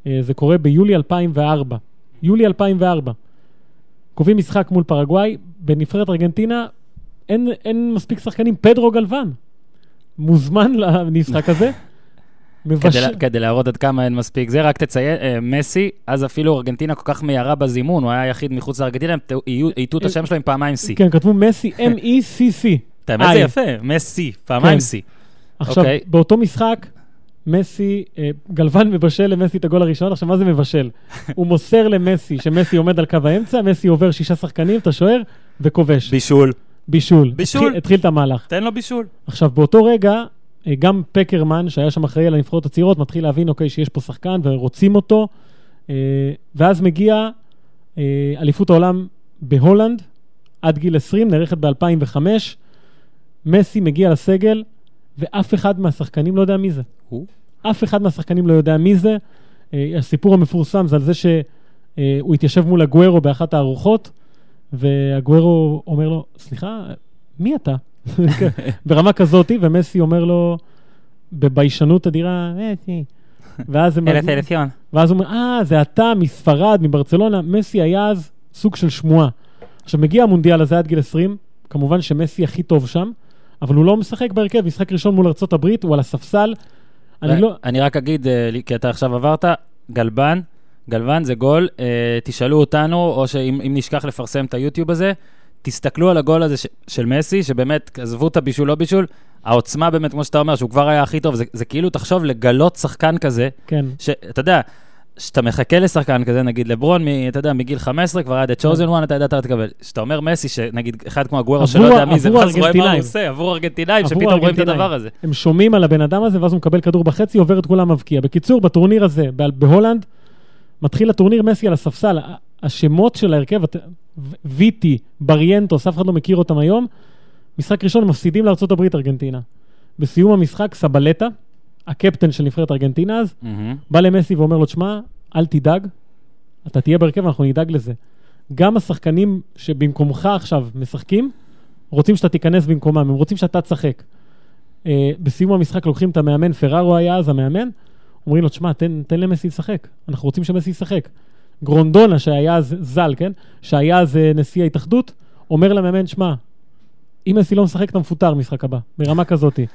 Speaker 2: אה, זה קורה ביולי 2004. יולי 2004. קובעים משחק מול פרגוואי, בנבחרת ארגנטינה אין, אין מספיק שחקנים, פדרו גלוון מוזמן למשחק הזה. מבש...
Speaker 1: כדי, כדי להראות עד כמה אין מספיק זה, רק תציין, אה, מסי, אז אפילו ארגנטינה כל כך מהירה בזימון, הוא היה היחיד מחוץ לארגנטינה, הם הטעו את השם שלו עם פעמיים C.
Speaker 2: כן, כתבו מסי, M-E-C-C.
Speaker 1: את האמת זה. יפה, מסי, פעמיים
Speaker 2: כן.
Speaker 1: C.
Speaker 2: עכשיו,
Speaker 1: אוקיי.
Speaker 2: באותו משחק, מסי, אה, גלוון מבשל למסי את הגול הראשון, עכשיו מה זה מבשל? הוא מוסר למסי, שמסי עומד על קו האמצע, מסי עובר שישה שחקנים, את השוער, וכובש.
Speaker 1: בישול.
Speaker 2: בישול.
Speaker 1: בישול.
Speaker 2: התחיל, התחיל את המהלך.
Speaker 1: תן לו בישול.
Speaker 2: עכשיו, באותו רגע, אה, גם פקרמן, שהיה שם אחראי על הנבחרות הצעירות, מתחיל להבין, אוקיי, שיש פה שחקן ורוצים אותו, אה, ואז מגיע אה, אליפות העולם בהולנד, עד גיל 20, נערכת ב-2005, מסי מגיע לסגל, ואף אחד מהשחקנים לא יודע מי זה.
Speaker 1: הוא?
Speaker 2: אף אחד מהשחקנים לא יודע מי זה. אה, הסיפור המפורסם זה על זה שהוא התיישב מול הגוורו באחת הארוחות, והגוורו אומר לו, סליחה, מי אתה? ברמה כזאתי, ומסי אומר לו, בביישנות אדירה, מסי. ואז הם...
Speaker 1: אלה סלציון.
Speaker 2: ואז הוא אומר, אה, זה אתה מספרד, מברצלונה. מסי היה אז סוג של שמועה. עכשיו, מגיע המונדיאל הזה עד גיל 20, כמובן שמסי הכי טוב שם, אבל הוא לא משחק בהרכב, משחק ראשון מול ארה"ב, הוא על הספסל. אני לא...
Speaker 1: אני רק אגיד, אה, כי אתה עכשיו עברת, גלבן, גלבן זה גול, אה, תשאלו אותנו, או שאם אם נשכח לפרסם את היוטיוב הזה, תסתכלו על הגול הזה ש- של מסי, שבאמת, עזבו את הבישול, לא בישול, העוצמה באמת, כמו שאתה אומר, שהוא כבר היה הכי טוב, זה, זה כאילו, תחשוב, לגלות שחקן כזה,
Speaker 2: כן.
Speaker 1: שאתה יודע, שאתה מחכה לשחקן כזה, נגיד לברון, מ, אתה יודע, מגיל 15 כבר היה The chosen one, אתה ידעת תקבל. שאתה אומר מסי, שנגיד אחד כמו הגוורו שלא יודע מי זה, ואז רואה מה הוא. עושה, עבור ארגנטינאים, שפתאום רואים את. הדבר הזה.
Speaker 2: הם שומעים על הבן אדם הזה, ואז הוא מקבל כדור בחצי, עובר את כולם מבקיע. בקיצור, בטורניר הזה, בהולנד, מתחיל הטורניר מסי על הספסל. השמות של ההרכב, ויטי, בריאנטוס, אף אחד לא מכיר אותם היום. משחק ראשון, הם מפסידים לארה"ב ארגנטינה. בסיום המשחק, סבלטה, הקפטן של נבחרת ארגנטינה אז,
Speaker 1: מהמם.
Speaker 2: בא למסי ואומר לו, תשמע, אל תדאג, אתה תהיה בהרכב, אנחנו נדאג לזה. גם השחקנים שבמקומך עכשיו משחקים, רוצים שאתה תיכנס במקומם, הם רוצים שאתה תשחק. Uh, בסיום המשחק לוקחים את המאמן, פררו היה אז המאמן, אומרים לו, תשמע, תן, תן למסי לשחק, אנחנו רוצים שמסי ישחק. גרונדונה, שהיה אז ז"ל, כן? שהיה אז אה, נשיא ההתאחדות, אומר למאמן, שמע, אם מסי לא משחק, אתה מפוטר משחק הבא, ברמה כזאתי.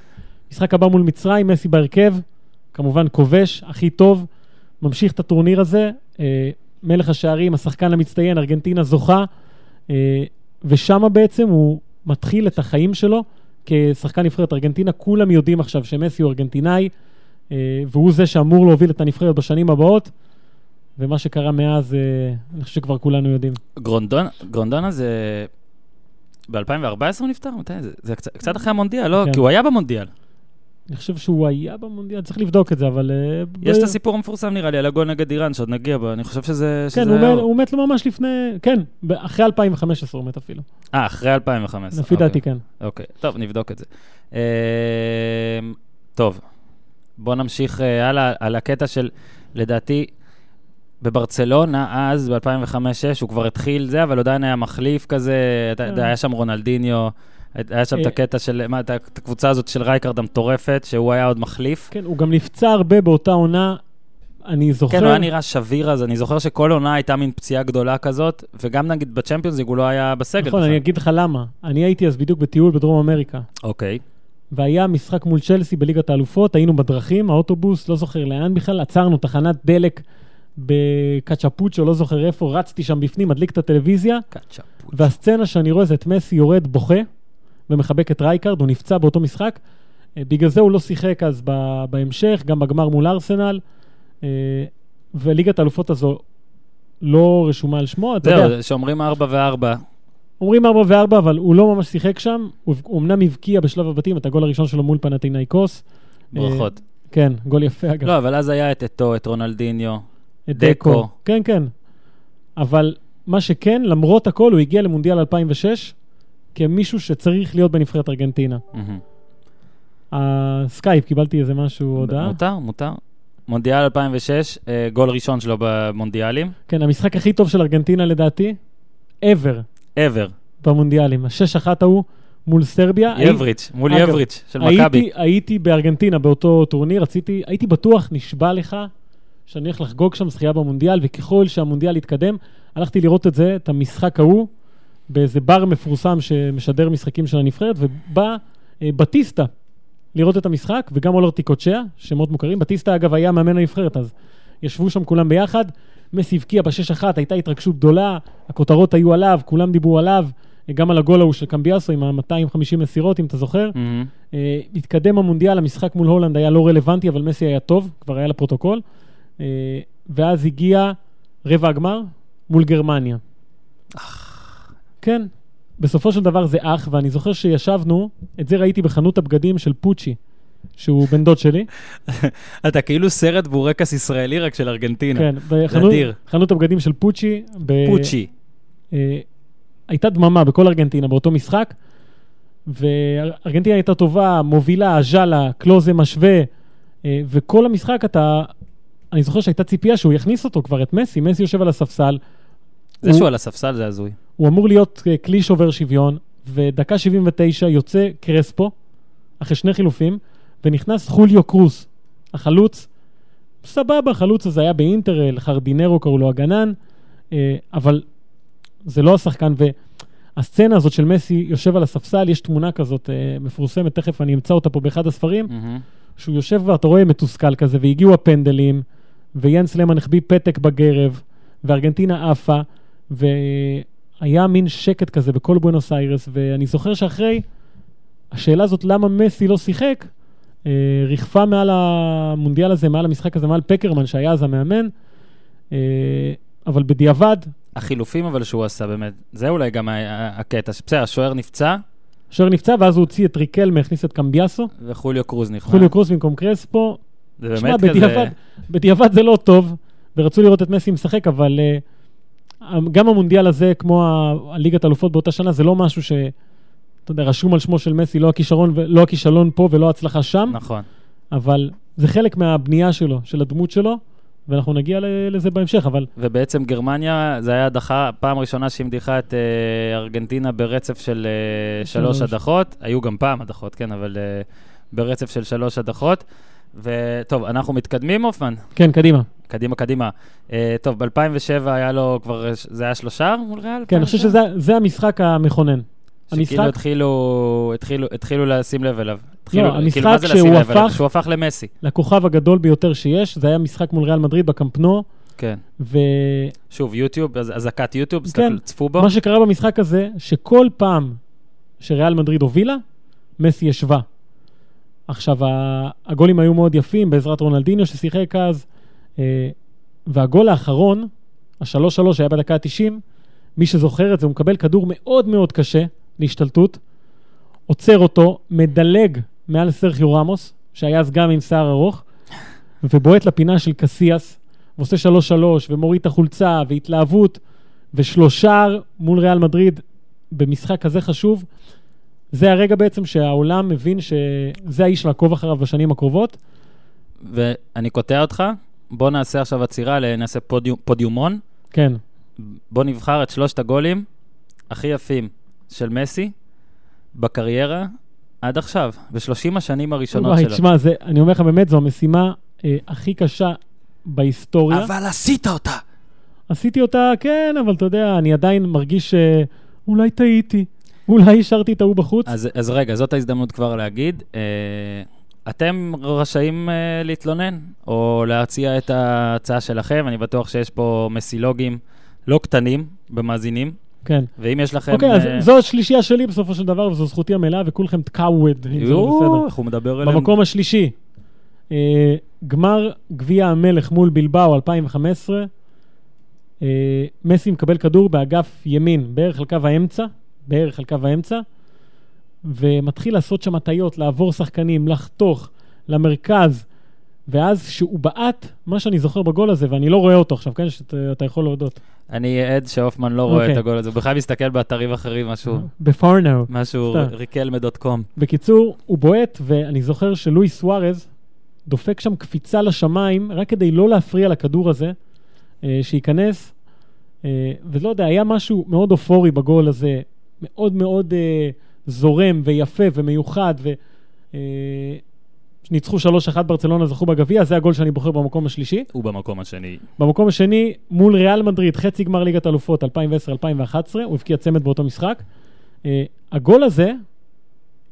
Speaker 2: משחק הבא מול מצרים, מסי בהרכב, כמובן כובש, הכי טוב, ממשיך את הטורניר הזה, אה, מלך השערים, השחקן המצטיין, ארגנטינה זוכה, אה, ושמה בעצם הוא מתחיל את החיים שלו כשחקן נבחרת ארגנטינה. כולם יודעים עכשיו שמסי הוא ארגנטינאי, אה, והוא זה שאמור להוביל את הנבחרת בשנים הבאות, ומה שקרה מאז, אה, אני חושב שכבר כולנו יודעים.
Speaker 1: גרונדונה, גרונדונה זה... ב-2014 הוא נפטר? מתי זה? זה קצת, קצת אחרי המונדיאל, לא?
Speaker 2: כן.
Speaker 1: כי הוא היה במונדיאל.
Speaker 2: אני חושב שהוא היה במונדיאל, צריך לבדוק את זה, אבל... אה,
Speaker 1: יש
Speaker 2: ב-
Speaker 1: את הסיפור המפורסם נראה לי על הגול נגד איראן, שעוד נגיע בו, אני חושב שזה...
Speaker 2: כן,
Speaker 1: שזה
Speaker 2: הוא
Speaker 1: היה
Speaker 2: מת, הוא מת לו ממש לפני, כן, אחרי 2015 הוא מת אפילו.
Speaker 1: אה, אחרי 2015.
Speaker 2: לפי
Speaker 1: אוקיי.
Speaker 2: דעתי כן.
Speaker 1: אוקיי, טוב, נבדוק את זה. אמ, טוב, בוא נמשיך אה, הלאה על הקטע של, לדעתי, בברצלונה, אז, ב-2005-2006, הוא כבר התחיל זה, אבל עדיין היה מחליף כזה, אתה יודע,
Speaker 2: כן.
Speaker 1: היה שם רונלדיניו, היה שם את
Speaker 2: אה.
Speaker 1: הקטע של, מה, את הקבוצה הזאת של רייקרד המטורפת, שהוא היה עוד מחליף.
Speaker 2: כן, הוא גם נפצע הרבה באותה עונה. אני זוכר...
Speaker 1: כן, הוא היה נראה שביר אז, אני זוכר שכל עונה הייתה מין פציעה גדולה כזאת, וגם נגיד ב-Champions League הוא לא היה בסגל.
Speaker 2: נכון. אני אגיד לך למה. אני הייתי אז בדיוק בטיול בדרום אמריקה,
Speaker 1: אוקיי.
Speaker 2: והיה משחק מול צ'לסי בליגת האלופות, היינו בדרכים, האוטובוס, לא זוכר לאן בכלל, עצרנו תחנת דלק בקצ'פוצ'ו, לא זוכר איפה, רצתי שם בפנים, מדליק את הטלוויזיה,
Speaker 1: קצ'פוץ.
Speaker 2: והסצנה שאני רואה זה את מסי יורד בוכה ומחבק את רייקרד, הוא נפצע באותו משחק. אה, בגלל זה הוא לא שיחק אז בהמשך, גם בגמר מול ארסנל, אה, וליגת האלופות הזו לא רשומה על שמו, אתה יודע.
Speaker 1: זהו, שאומרים 4 ו-4.
Speaker 2: אומרים 4 ו-4, אבל הוא לא ממש שיחק שם, הוא אמנם הבקיע בשלב הבתים את הגול הראשון שלו מול פנטינאיקוס.
Speaker 1: ברכות.
Speaker 2: כן, גול יפה אגב.
Speaker 1: לא, אבל אז היה את אתו, את רונלדיניו.
Speaker 2: את
Speaker 1: דקו.
Speaker 2: כן, כן. אבל מה שכן, למרות הכל, הוא הגיע למונדיאל 2006 כמישהו שצריך להיות בנבחרת ארגנטינה. הסקייפ, קיבלתי איזה משהו, הודעה.
Speaker 1: מותר, מותר. מונדיאל 2006, אה, גול ראשון שלו במונדיאלים.
Speaker 2: כן, המשחק הכי טוב של ארגנטינה לדעתי, ever,
Speaker 1: ever.
Speaker 2: במונדיאלים. השש אחת ההוא מול סרביה.
Speaker 1: איבריץ', מול יבריץ' של מכבי.
Speaker 2: הייתי בארגנטינה באותו טורניר, רציתי, הייתי בטוח, נשבע לך, שאני הולך לחגוג שם זכייה במונדיאל, וככל שהמונדיאל יתקדם, הלכתי לראות את זה, את המשחק ההוא, באיזה בר מפורסם שמשדר משחקים של הנבחרת, ובא אה, בטיסטה לראות את המשחק, וגם אולר טיקוצ'יה, שמות מוכרים. בטיסטה, אגב, היה מאמן הנבחרת, אז ישבו שם כולם ביחד. מסי הבקיע בשש אחת, הייתה התרגשות גדולה, הכותרות היו עליו, כולם דיברו עליו, גם על הגול ההוא של קמביאסו עם ה-250 מסירות, אם אתה זוכר.
Speaker 1: מהמם.
Speaker 2: אה, התקדם המונדיאל, המשחק מול הולנד היה לא רלוונטי, אבל מסי היה טוב, כבר היה לפרוטוקול. אה, ואז הגיע רבע הגמר מול גרמניה. כן, בסופו של דבר זה אח, ואני זוכר שישבנו, את זה ראיתי בחנות הבגדים של פוצ'י, שהוא בן דוד שלי.
Speaker 1: אתה כאילו סרט בורקס ישראלי רק של ארגנטינה.
Speaker 2: כן, בחנות הבגדים של פוצ'י. ב-
Speaker 1: פוצ'י.
Speaker 2: אה, הייתה דממה בכל ארגנטינה באותו משחק, וארגנטינה הייתה טובה, מובילה, ז'אלה, קלוזה משווה, אה, וכל המשחק אתה... אני זוכר שהייתה ציפייה שהוא יכניס אותו כבר, את מסי, מסי יושב על הספסל.
Speaker 1: זה
Speaker 2: הוא-
Speaker 1: שהוא על הספסל זה הזוי.
Speaker 2: הוא אמור להיות אה, כלי שובר שוויון, ודקה 79 יוצא קרספו, אחרי שני חילופים, ונכנס חוליו קרוס, החלוץ. סבבה, החלוץ הזה היה באינטרל, חרדינרו קראו לו הגנן, אה, אבל זה לא השחקן. והסצנה הזאת של מסי יושב על הספסל, יש תמונה כזאת אה, מפורסמת, תכף אני אמצא אותה פה באחד הספרים,
Speaker 1: מהמם.
Speaker 2: שהוא יושב ואתה רואה מתוסכל כזה, והגיעו הפנדלים, ויאנס למן החביא פתק בגרב, וארגנטינה עפה, והיה מין שקט כזה בכל בואנוס איירס, ואני זוכר שאחרי, השאלה הזאת למה מסי לא שיחק, אה, ריחפה מעל המונדיאל הזה, מעל המשחק הזה, מעל פקרמן, שהיה אז המאמן, אה, אבל בדיעבד,
Speaker 1: החילופים אבל שהוא עשה באמת, זה אולי גם הקטע, בסדר, השוער נפצע.
Speaker 2: השוער נפצע, ואז הוא הוציא את ריקלמה, הכניס את קמביאסו,
Speaker 1: וחוליו קרוז נכנס.
Speaker 2: חוליו קרוס במקום קרספו,
Speaker 1: זה באמת
Speaker 2: בדיעבד,
Speaker 1: כזה...
Speaker 2: בדיעבד זה לא טוב, ורצו לראות את מסי משחק, אבל uh, גם המונדיאל הזה, כמו הליגת האלופות באותה שנה, זה לא משהו ש... אתה יודע, רשום על שמו של מסי, לא הכישרון, לא הכישלון פה ולא ההצלחה שם,
Speaker 1: נכון.
Speaker 2: אבל זה חלק מהבנייה שלו, של הדמות שלו, ואנחנו נגיע לזה בהמשך, אבל
Speaker 1: ובעצם גרמניה, זה היה הדחה, פעם ראשונה שהיא מדיחה את אה, ארגנטינה ברצף של אה, שלוש. הדחות. היו גם פעם הדחות, כן, אבל אה, ברצף של שלוש הדחות. וטוב, אנחנו מתקדמים, הופמן?
Speaker 2: כן, קדימה.
Speaker 1: קדימה, קדימה. אה, טוב, ב-2007 היה לו כבר, זה היה שלושה מול ריאל?
Speaker 2: כן, אני חושב שזה זה המשחק המכונן.
Speaker 1: שכאילו
Speaker 2: המשחק,
Speaker 1: התחילו, התחילו, התחילו לשים לב אליו. התחילו,
Speaker 2: המשחק
Speaker 1: כאילו, מה זה
Speaker 2: שהוא
Speaker 1: לשים לב אליו?
Speaker 2: הפך-
Speaker 1: שהוא הפך למסי.
Speaker 2: לכוכב הגדול ביותר שיש, זה היה משחק מול ריאל מדריד בקמפנו,
Speaker 1: כן.
Speaker 2: ו...
Speaker 1: שוב, יוטיוב, אז- אזעקת יוטיוב,
Speaker 2: כן.
Speaker 1: תסתכלו, צפו בו.
Speaker 2: מה שקרה במשחק הזה, שכל פעם שריאל מדריד הובילה, מסי ישבה. עכשיו, הגולים היו מאוד יפים בעזרת רונלדיניו ששיחק אז, אה, והגול האחרון, השלוש שלוש שהיה בדקה ה-90, מי שזוכר את זה, הוא מקבל כדור מאוד מאוד קשה להשתלטות, עוצר אותו, מדלג מעל סרחיו רמוס, שהיה אז גם עם שיער ארוך, ובועט לפינה של קסיאס, ועושה שלוש שלוש, ומוריד את החולצה, והתלהבות, ושלושה מול ריאל מדריד במשחק כזה חשוב. זה הרגע בעצם שהעולם מבין שזה האיש לעקוב אחריו בשנים הקרובות.
Speaker 1: ואני קוטע אותך, בוא נעשה עכשיו עצירה, נעשה פודיום, פודיומון.
Speaker 2: כן.
Speaker 1: בוא נבחר את שלושת הגולים הכי יפים של מסי בקריירה עד עכשיו, ב-30 השנים הראשונות
Speaker 2: וואי,
Speaker 1: שלו.
Speaker 2: תשמע, זה- אני אומר לך באמת, זו המשימה אה, הכי קשה בהיסטוריה.
Speaker 1: אבל עשית אותה.
Speaker 2: עשיתי אותה, כן, אבל אתה יודע, אני עדיין מרגיש שאולי טעיתי, אולי השארתי את ההוא בחוץ.
Speaker 1: אז, אז רגע, זאת ההזדמנות כבר להגיד. אה, אתם רשאים אה, להתלונן, או להציע את ההצעה שלכם. אני בטוח שיש פה מסילוגים לא קטנים במאזינים,
Speaker 2: כן.
Speaker 1: ואם יש לכם...
Speaker 2: אוקיי, אז
Speaker 1: אה,
Speaker 2: זו השלישייה שלי בסופו של דבר, וזו זכותי המלאה, וכולכם תקאווד, אם זה בסדר.
Speaker 1: איך הוא מדבר אליהם.
Speaker 2: במקום השלישי, אה, גמר גביע המלך מול בלבאו 2015, אה, מסי מקבל כדור באגף ימין, בערך על קו האמצע, בערך על קו האמצע, ומתחיל לעשות שם הטיות, לעבור שחקנים, לחתוך למרכז, ואז שהוא בעט, מה שאני זוכר בגול הזה, ואני לא רואה אותו עכשיו, כן, שאתה יכול להודות,
Speaker 1: אני עד שהופמן לא רואה
Speaker 2: אוקיי.
Speaker 1: את הגול הזה, הוא בכלל מסתכל באתרים אחרים, משהו,
Speaker 2: בפארנו.
Speaker 1: משהו
Speaker 2: סתם.
Speaker 1: ריקלמה דוט קום.
Speaker 2: בקיצור, הוא בועט, ואני זוכר שלואי סוארז דופק שם קפיצה לשמיים, רק כדי לא להפריע לכדור הזה, אה, שייכנס. אה, ולא יודע, היה משהו מאוד אופורי בגול הזה, מאוד מאוד אה, זורם ויפה ומיוחד, ו... אה, ניצחו 3-1 ברצלונה, זכו בגביע, זה הגול שאני בוחר במקום השלישי.
Speaker 1: הוא במקום השני.
Speaker 2: במקום השני, מול ריאל מדריד, חצי גמר ליגת אלופות 2010-2011, הוא הבקיע צמד באותו משחק. Uh, הגול הזה,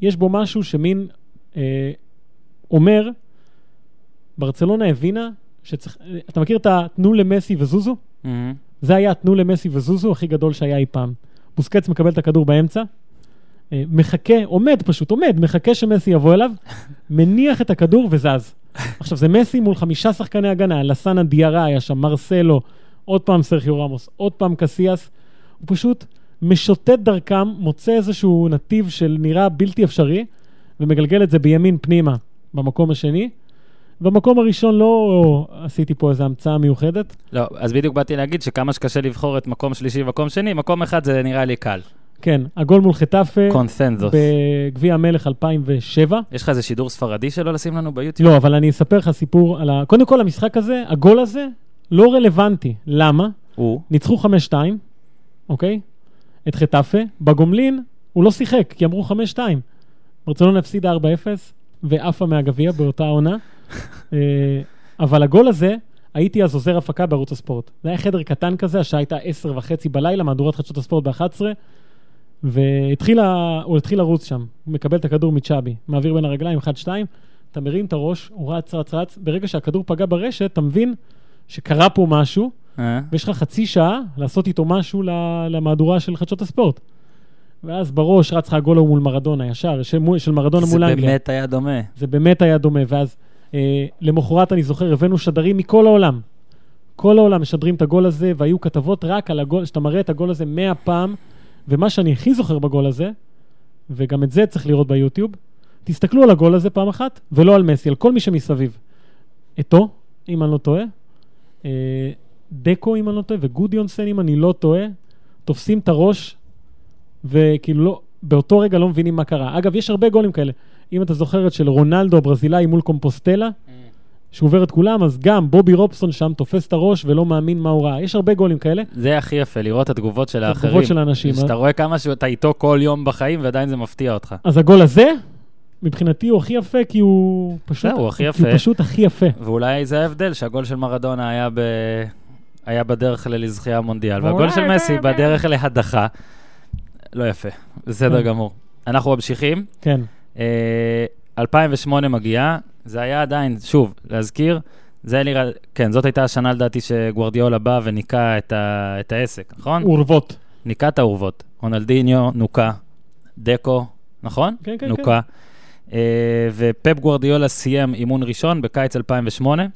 Speaker 2: יש בו משהו שמין uh, אומר, ברצלונה הבינה שצריך... אה, אתה מכיר את ה"תנו למסי וזוזו"?
Speaker 1: מהמם.
Speaker 2: זה היה תנו למסי וזוזו הכי גדול שהיה אי פעם. בוסקץ מקבל את הכדור באמצע, אה, מחכה, עומד פשוט, עומד, מחכה שמסי יבוא אליו, מניח את הכדור וזז. עכשיו, זה מסי מול חמישה שחקני הגנה, לסאנה דיארה היה שם, מרסלו, עוד פעם סרחיו רמוס, עוד פעם קסיאס. הוא פשוט משוטט דרכם, מוצא איזשהו נתיב של נראה בלתי אפשרי, ומגלגל את זה בימין פנימה במקום השני. במקום הראשון לא עשיתי פה איזו המצאה מיוחדת.
Speaker 1: לא, אז בדיוק באתי להגיד שכמה שקשה לבחור את מקום שלישי ומקום שני, מקום אחד זה נראה לי קל.
Speaker 2: כן, הגול מול חטאפה
Speaker 1: קונסנזוס.
Speaker 2: בגביע המלך 2007.
Speaker 1: יש לך איזה שידור ספרדי שלא לשים לנו ביוטיוב?
Speaker 2: לא, אבל אני אספר לך סיפור על ה... קודם כל, המשחק הזה, הגול הזה, לא רלוונטי. למה?
Speaker 1: הוא.
Speaker 2: ניצחו 5-2, אוקיי? את חטאפה. בגומלין הוא לא שיחק, כי אמרו 5-2. ברצלונה הפסידה 4-0, ועפה מהגביע באותה עונה. אה, אבל הגול הזה, הייתי אז עוזר הפקה בערוץ הספורט. זה היה חדר קטן כזה, השעה הייתה 10 וחצי בלילה, מהדורת חדשות הספורט ב-11, והתחיל ה- הוא התחיל לרוץ שם. הוא מקבל את הכדור מצ'אבי, מעביר בין הרגליים, 1-2, אתה מרים את הראש, הוא רץ, רץ, רץ, ברגע שהכדור פגע ברשת, אתה מבין שקרה פה משהו,
Speaker 1: אה?
Speaker 2: ויש לך חצי שעה לעשות איתו משהו למהדורה של חדשות הספורט. ואז בראש רץ לך הגול ההוא מול מרדונה, ישר, של, של מרדונה
Speaker 1: זה
Speaker 2: מול אנגליה.
Speaker 1: באמת היה דומה.
Speaker 2: זה באמת היה דומה, ואז למחרת, אני זוכר, הבאנו שדרים מכל העולם. כל העולם משדרים את הגול הזה, והיו כתבות רק על הגול, שאתה מראה את הגול הזה מאה פעם, ומה שאני הכי זוכר בגול הזה, וגם את זה צריך לראות ביוטיוב, תסתכלו על הגול הזה פעם אחת, ולא על מסי, על כל מי שמסביב. אתו, אם אני לא טועה, אה, דקו, אם אני לא טועה, וגודיונסן, אם אני לא טועה, תופסים את הראש, וכאילו לא, באותו רגע לא מבינים מה קרה. אגב, יש הרבה גולים כאלה. אם אתה זוכר את של רונלדו הברזילאי מול קומפוסטלה, שהוא עובר את כולם, אז גם בובי רובסון שם תופס את הראש ולא מאמין מה הוא ראה. יש הרבה גולים כאלה.
Speaker 1: זה הכי יפה, לראות את התגובות של האחרים.
Speaker 2: התגובות של האנשים.
Speaker 1: שאתה רואה כמה שאתה איתו כל יום בחיים, ועדיין זה מפתיע אותך.
Speaker 2: אז הגול הזה, מבחינתי הוא הכי יפה, כי הוא פשוט...
Speaker 1: זהו, הוא הכי
Speaker 2: כי
Speaker 1: יפה.
Speaker 2: הוא פשוט הכי יפה.
Speaker 1: ואולי זה ההבדל, שהגול של מרדונה היה, ב... היה בדרך לזכייה המונדיאל, והגול של מסי בדרך להדחה. לא יפה, בסדר
Speaker 2: כן.
Speaker 1: גמור. אנחנו ממשיכים.
Speaker 2: כן.
Speaker 1: אה, 2008 מגיעה, זה היה עדיין, שוב, להזכיר, זה נראה, כן, זאת הייתה השנה לדעתי שגוורדיאולה בא וניקה את, ה, את העסק, נכון?
Speaker 2: אורוות.
Speaker 1: ניקה את האורוות. רונלדיניו נוקה, דקו, נכון?
Speaker 2: כן, כן,
Speaker 1: נוקה. אה, ופפ גוורדיולה סיים אימון ראשון בקיץ 2008,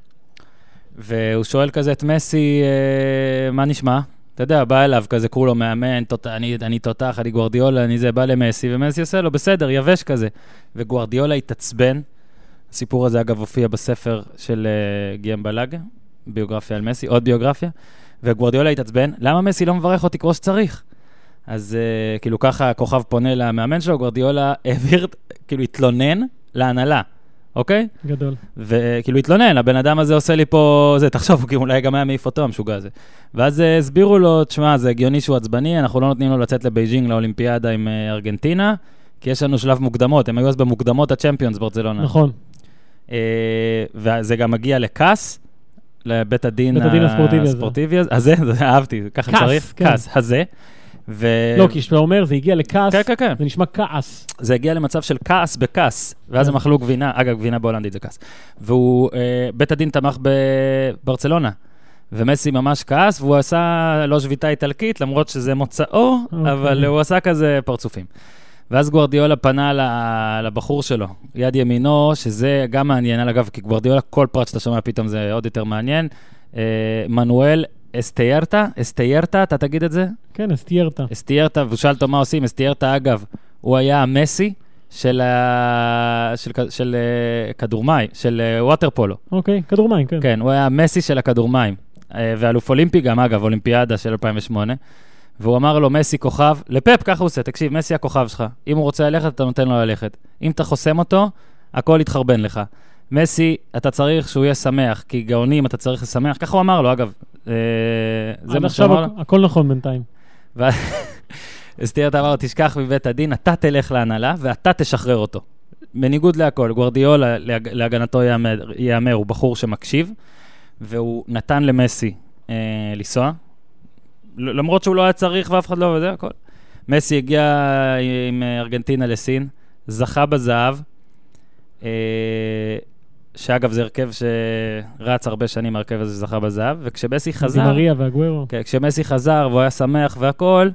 Speaker 1: והוא שואל כזה את מסי, אה, מה נשמע? אתה יודע, בא אליו כזה, כולו מאמן, תות, אני, אני תותח, אני גוורדיולה, אני זה, בא למסי, ומסי עושה לו, בסדר, יבש כזה. וגוורדיולה התעצבן. הסיפור הזה, אגב, הופיע בספר של uh, גיאם בלאגה, ביוגרפיה על מסי, עוד ביוגרפיה. וגוורדיולה התעצבן, למה מסי לא מברך אותי כמו שצריך? אז uh, כאילו ככה הכוכב פונה למאמן שלו, גוורדיולה העביר, כאילו התלונן להנהלה, אוקיי?
Speaker 2: גדול.
Speaker 1: וכאילו התלונן, הבן אדם הזה עושה לי פה, זה, תחשוב, הוא אולי גם היה מעיף אותו, המשוגע הזה. ואז אה, הסבירו לו, תשמע, זה הגיוני שהוא עצבני, אנחנו לא נותנים לו לצאת לבייג'ינג לאולימפיאדה עם אה, ארגנטינה, כי יש לנו שלב מוקדמות, הם היו אז במוקדמות הצ'מפיונס ברצלונה.
Speaker 2: נכון.
Speaker 1: אה, וזה גם מגיע לכעס, לבית הדין,
Speaker 2: הספורטיבי הזה.
Speaker 1: הזה, הזה, זה אהבתי, ככה צריך,
Speaker 2: כן.
Speaker 1: כעס, הזה. ו...
Speaker 2: לא, כי כשאתה אומר, זה הגיע לכעס,
Speaker 1: כן, כן, כן.
Speaker 2: זה נשמע כעס.
Speaker 1: זה הגיע למצב של כעס בכעס, ואז
Speaker 2: כן.
Speaker 1: הם אכלו גבינה, אגב, גבינה בהולנדית זה כעס. והוא, אה, בית הדין תמך בברצלונה, ומסי ממש כעס, והוא עשה לא שביתה איטלקית, למרות שזה מוצאו,
Speaker 2: אוקיי.
Speaker 1: אבל הוא עשה כזה פרצופים. ואז גוורדיולה פנה לבחור שלו, יד ימינו, שזה גם מעניין, אגב, כי גוורדיולה, כל פרט שאתה שומע פתאום זה עוד יותר מעניין. אה, מנואל אסטיירטה, אסטיירטה, אתה תגיד את זה?
Speaker 2: כן, אסטיירטה.
Speaker 1: אסטיירטה, אותו מה עושים, אסטיירטה, אגב, הוא היה המסי של, ה... של, כ- של אה, כדור מים, של אה, ווטר פולו.
Speaker 2: אוקיי, כדור מים, כן.
Speaker 1: כן, הוא היה המסי של הכדור מים. אה, ואלוף אולימפי גם, אגב, אולימפיאדה של 2008. והוא אמר לו, מסי כוכב, לפפ, ככה הוא עושה, תקשיב, מסי הכוכב שלך. אם הוא רוצה ללכת, אתה נותן לו ללכת. אם אתה חוסם אותו, הכל יתחרבן לך. מסי, אתה צריך שהוא יהיה שמח, כי גאונים אתה צריך לשמח. ככה הוא אמר לו, אגב. אה, זה מה שהוא אמר לו.
Speaker 2: הכ- הכל נכון בינתיים.
Speaker 1: אסתירת אמר, תשכח מבית הדין, אתה תלך להנהלה ואתה תשחרר אותו. בניגוד להכל, גוורדיולה, להג- להגנתו ייאמר, הוא בחור שמקשיב, והוא נתן למסי אה, לנסוע, למרות שהוא לא היה צריך ואף אחד לא, וזה הכל. מסי הגיע עם ארגנטינה לסין, זכה בזהב, אה, שאגב זה הרכב שרץ הרבה שנים, ההרכב הזה זכה בזהב, וכשמסי חזר...
Speaker 2: דימריה והגוורו.
Speaker 1: כן, כשמסי חזר והוא היה שמח והכל,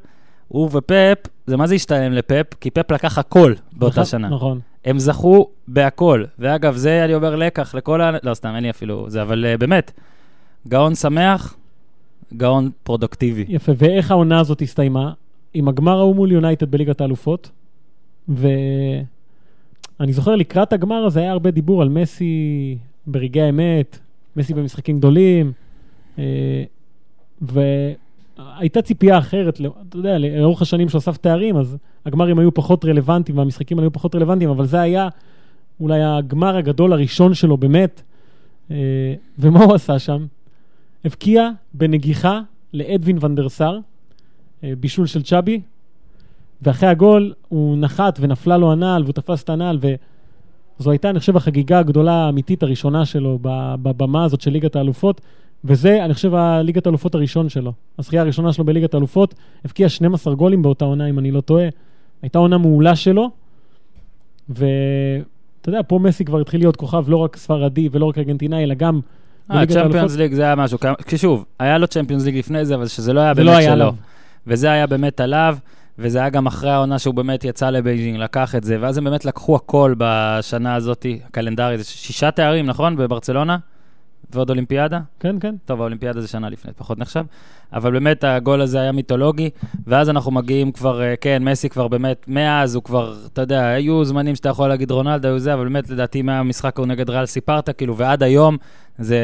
Speaker 1: הוא ופפ, זה מה זה השתלם לפפ? כי פפ לקח הכל באותה
Speaker 2: נכון,
Speaker 1: שנה.
Speaker 2: נכון.
Speaker 1: הם זכו בהכל. ואגב, זה אני אומר לקח לכל ה... לא, סתם, אין לי אפילו זה, אבל uh, באמת, גאון שמח, גאון פרודוקטיבי.
Speaker 2: יפה, ואיך העונה הזאת הסתיימה? עם הגמר ההוא מול יונייטד בליגת האלופות, ואני זוכר לקראת הגמר הזה היה הרבה דיבור על מסי ברגעי האמת, מסי במשחקים גדולים, אה, והייתה ציפייה אחרת, לא- אתה יודע, לאורך השנים שהוא אסף תארים, אז הגמרים היו פחות רלוונטיים והמשחקים היו פחות רלוונטיים, אבל זה היה אולי הגמר הגדול הראשון שלו באמת. אה, ומה הוא עשה שם? הבקיע בנגיחה לאדווין ונדרסר, אה, בישול של צ'אבי, ואחרי הגול הוא נחת ונפלה לו הנעל והוא תפס את הנעל, וזו הייתה, אני חושב, החגיגה הגדולה האמיתית הראשונה שלו בבמה הזאת של ליגת האלופות, וזה, אני חושב, הליגת האלופות הראשון שלו. הזכייה הראשונה שלו בליגת האלופות, הבקיע 12 גולים באותה עונה, אם אני לא טועה. הייתה עונה מעולה שלו, ואתה יודע, פה מסי כבר התחיל להיות כוכב לא רק ספרדי ולא רק ארגנטינאי, אלא גם
Speaker 1: אה,
Speaker 2: Champions.
Speaker 1: League זה היה משהו, כי שוב, היה לו Champions League לפני זה, אבל שזה לא היה באמת
Speaker 2: לא היה
Speaker 1: שלו. וזה היה באמת עליו, וזה היה גם אחרי העונה שהוא באמת יצא לבייג'ינג, לקח את זה, ואז הם באמת לקחו הכל בשנה הזאת, הקלנדרית, זה שישה תארים, נכון? בברצלונה? ועוד אולימפיאדה?
Speaker 2: כן, כן.
Speaker 1: טוב, האולימפיאדה זה שנה לפני, פחות נחשב. אבל באמת הגול הזה היה מיתולוגי, ואז אנחנו מגיעים כבר, אה, כן, מסי כבר באמת, מאז הוא כבר, אתה יודע, היו זמנים שאתה יכול להגיד רונלדו, היו זה, אבל באמת, לדעתי, מהמשחק ההוא נגד ריאל סיפרת, כאילו, ועד היום זה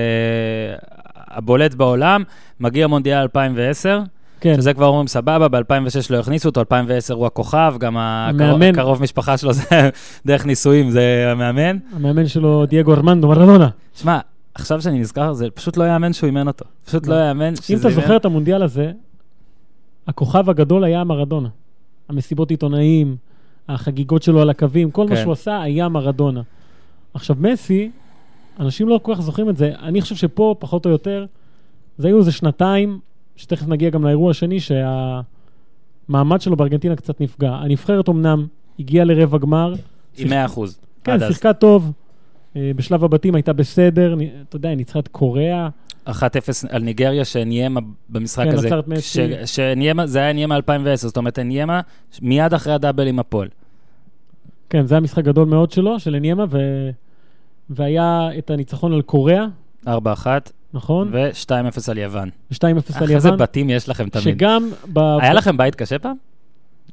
Speaker 1: הבולט בעולם. מגיע מונדיאל 2010,
Speaker 2: כן.
Speaker 1: שזה כבר אומרים סבבה, ב-2006 לא הכניסו אותו, 2010 הוא הכוכב, גם הקרוב. הקרוב משפחה שלו זה דרך נישואים, זה המאמן.
Speaker 2: המאמן שלו, דייגו ארמנדו מרדונה.
Speaker 1: שמע, עכשיו שאני נזכר, זה פשוט לא יאמן שהוא אימן אותו. פשוט
Speaker 2: לא.
Speaker 1: לא יאמן שזה
Speaker 2: אם אתה זוכר את המונדיאל הזה, הכוכב הגדול היה מרדונה. המסיבות עיתונאים, החגיגות שלו על הקווים, כל מה
Speaker 1: כן.
Speaker 2: שהוא עשה היה מרדונה. עכשיו, מסי, אנשים לא כל כך זוכרים את זה. אני חושב שפה, פחות או יותר, זה היו איזה שנתיים, שתכף נגיע גם לאירוע השני, שהמעמד שלו בארגנטינה קצת נפגע. הנבחרת אמנם הגיעה לרבע גמר,
Speaker 1: עם 100 אחוז.
Speaker 2: כן,
Speaker 1: עד אז.
Speaker 2: שיחקה טוב. אה, בשלב הבתים הייתה בסדר, אתה יודע, היא ניצחה את קוריאה.
Speaker 1: 1-0 על ניגריה, שניימה במשחק
Speaker 2: כן,
Speaker 1: הזה.
Speaker 2: עצר את מסי.
Speaker 1: שניימה, זה היה ניימה 2010, זאת אומרת, ניימה מיד אחרי הדאבל עם הפועל.
Speaker 2: כן, זה היה משחק גדול מאוד שלו, של אניימה, ו... והיה את הניצחון על קוריאה,
Speaker 1: 4-1
Speaker 2: נכון?
Speaker 1: ו-2-0 על יוון.
Speaker 2: ו-2-0 על
Speaker 1: איך איזה
Speaker 2: יוון,
Speaker 1: בתים יש לכם תמיד.
Speaker 2: שגם... ב...
Speaker 1: היה לכם בית קשה פעם?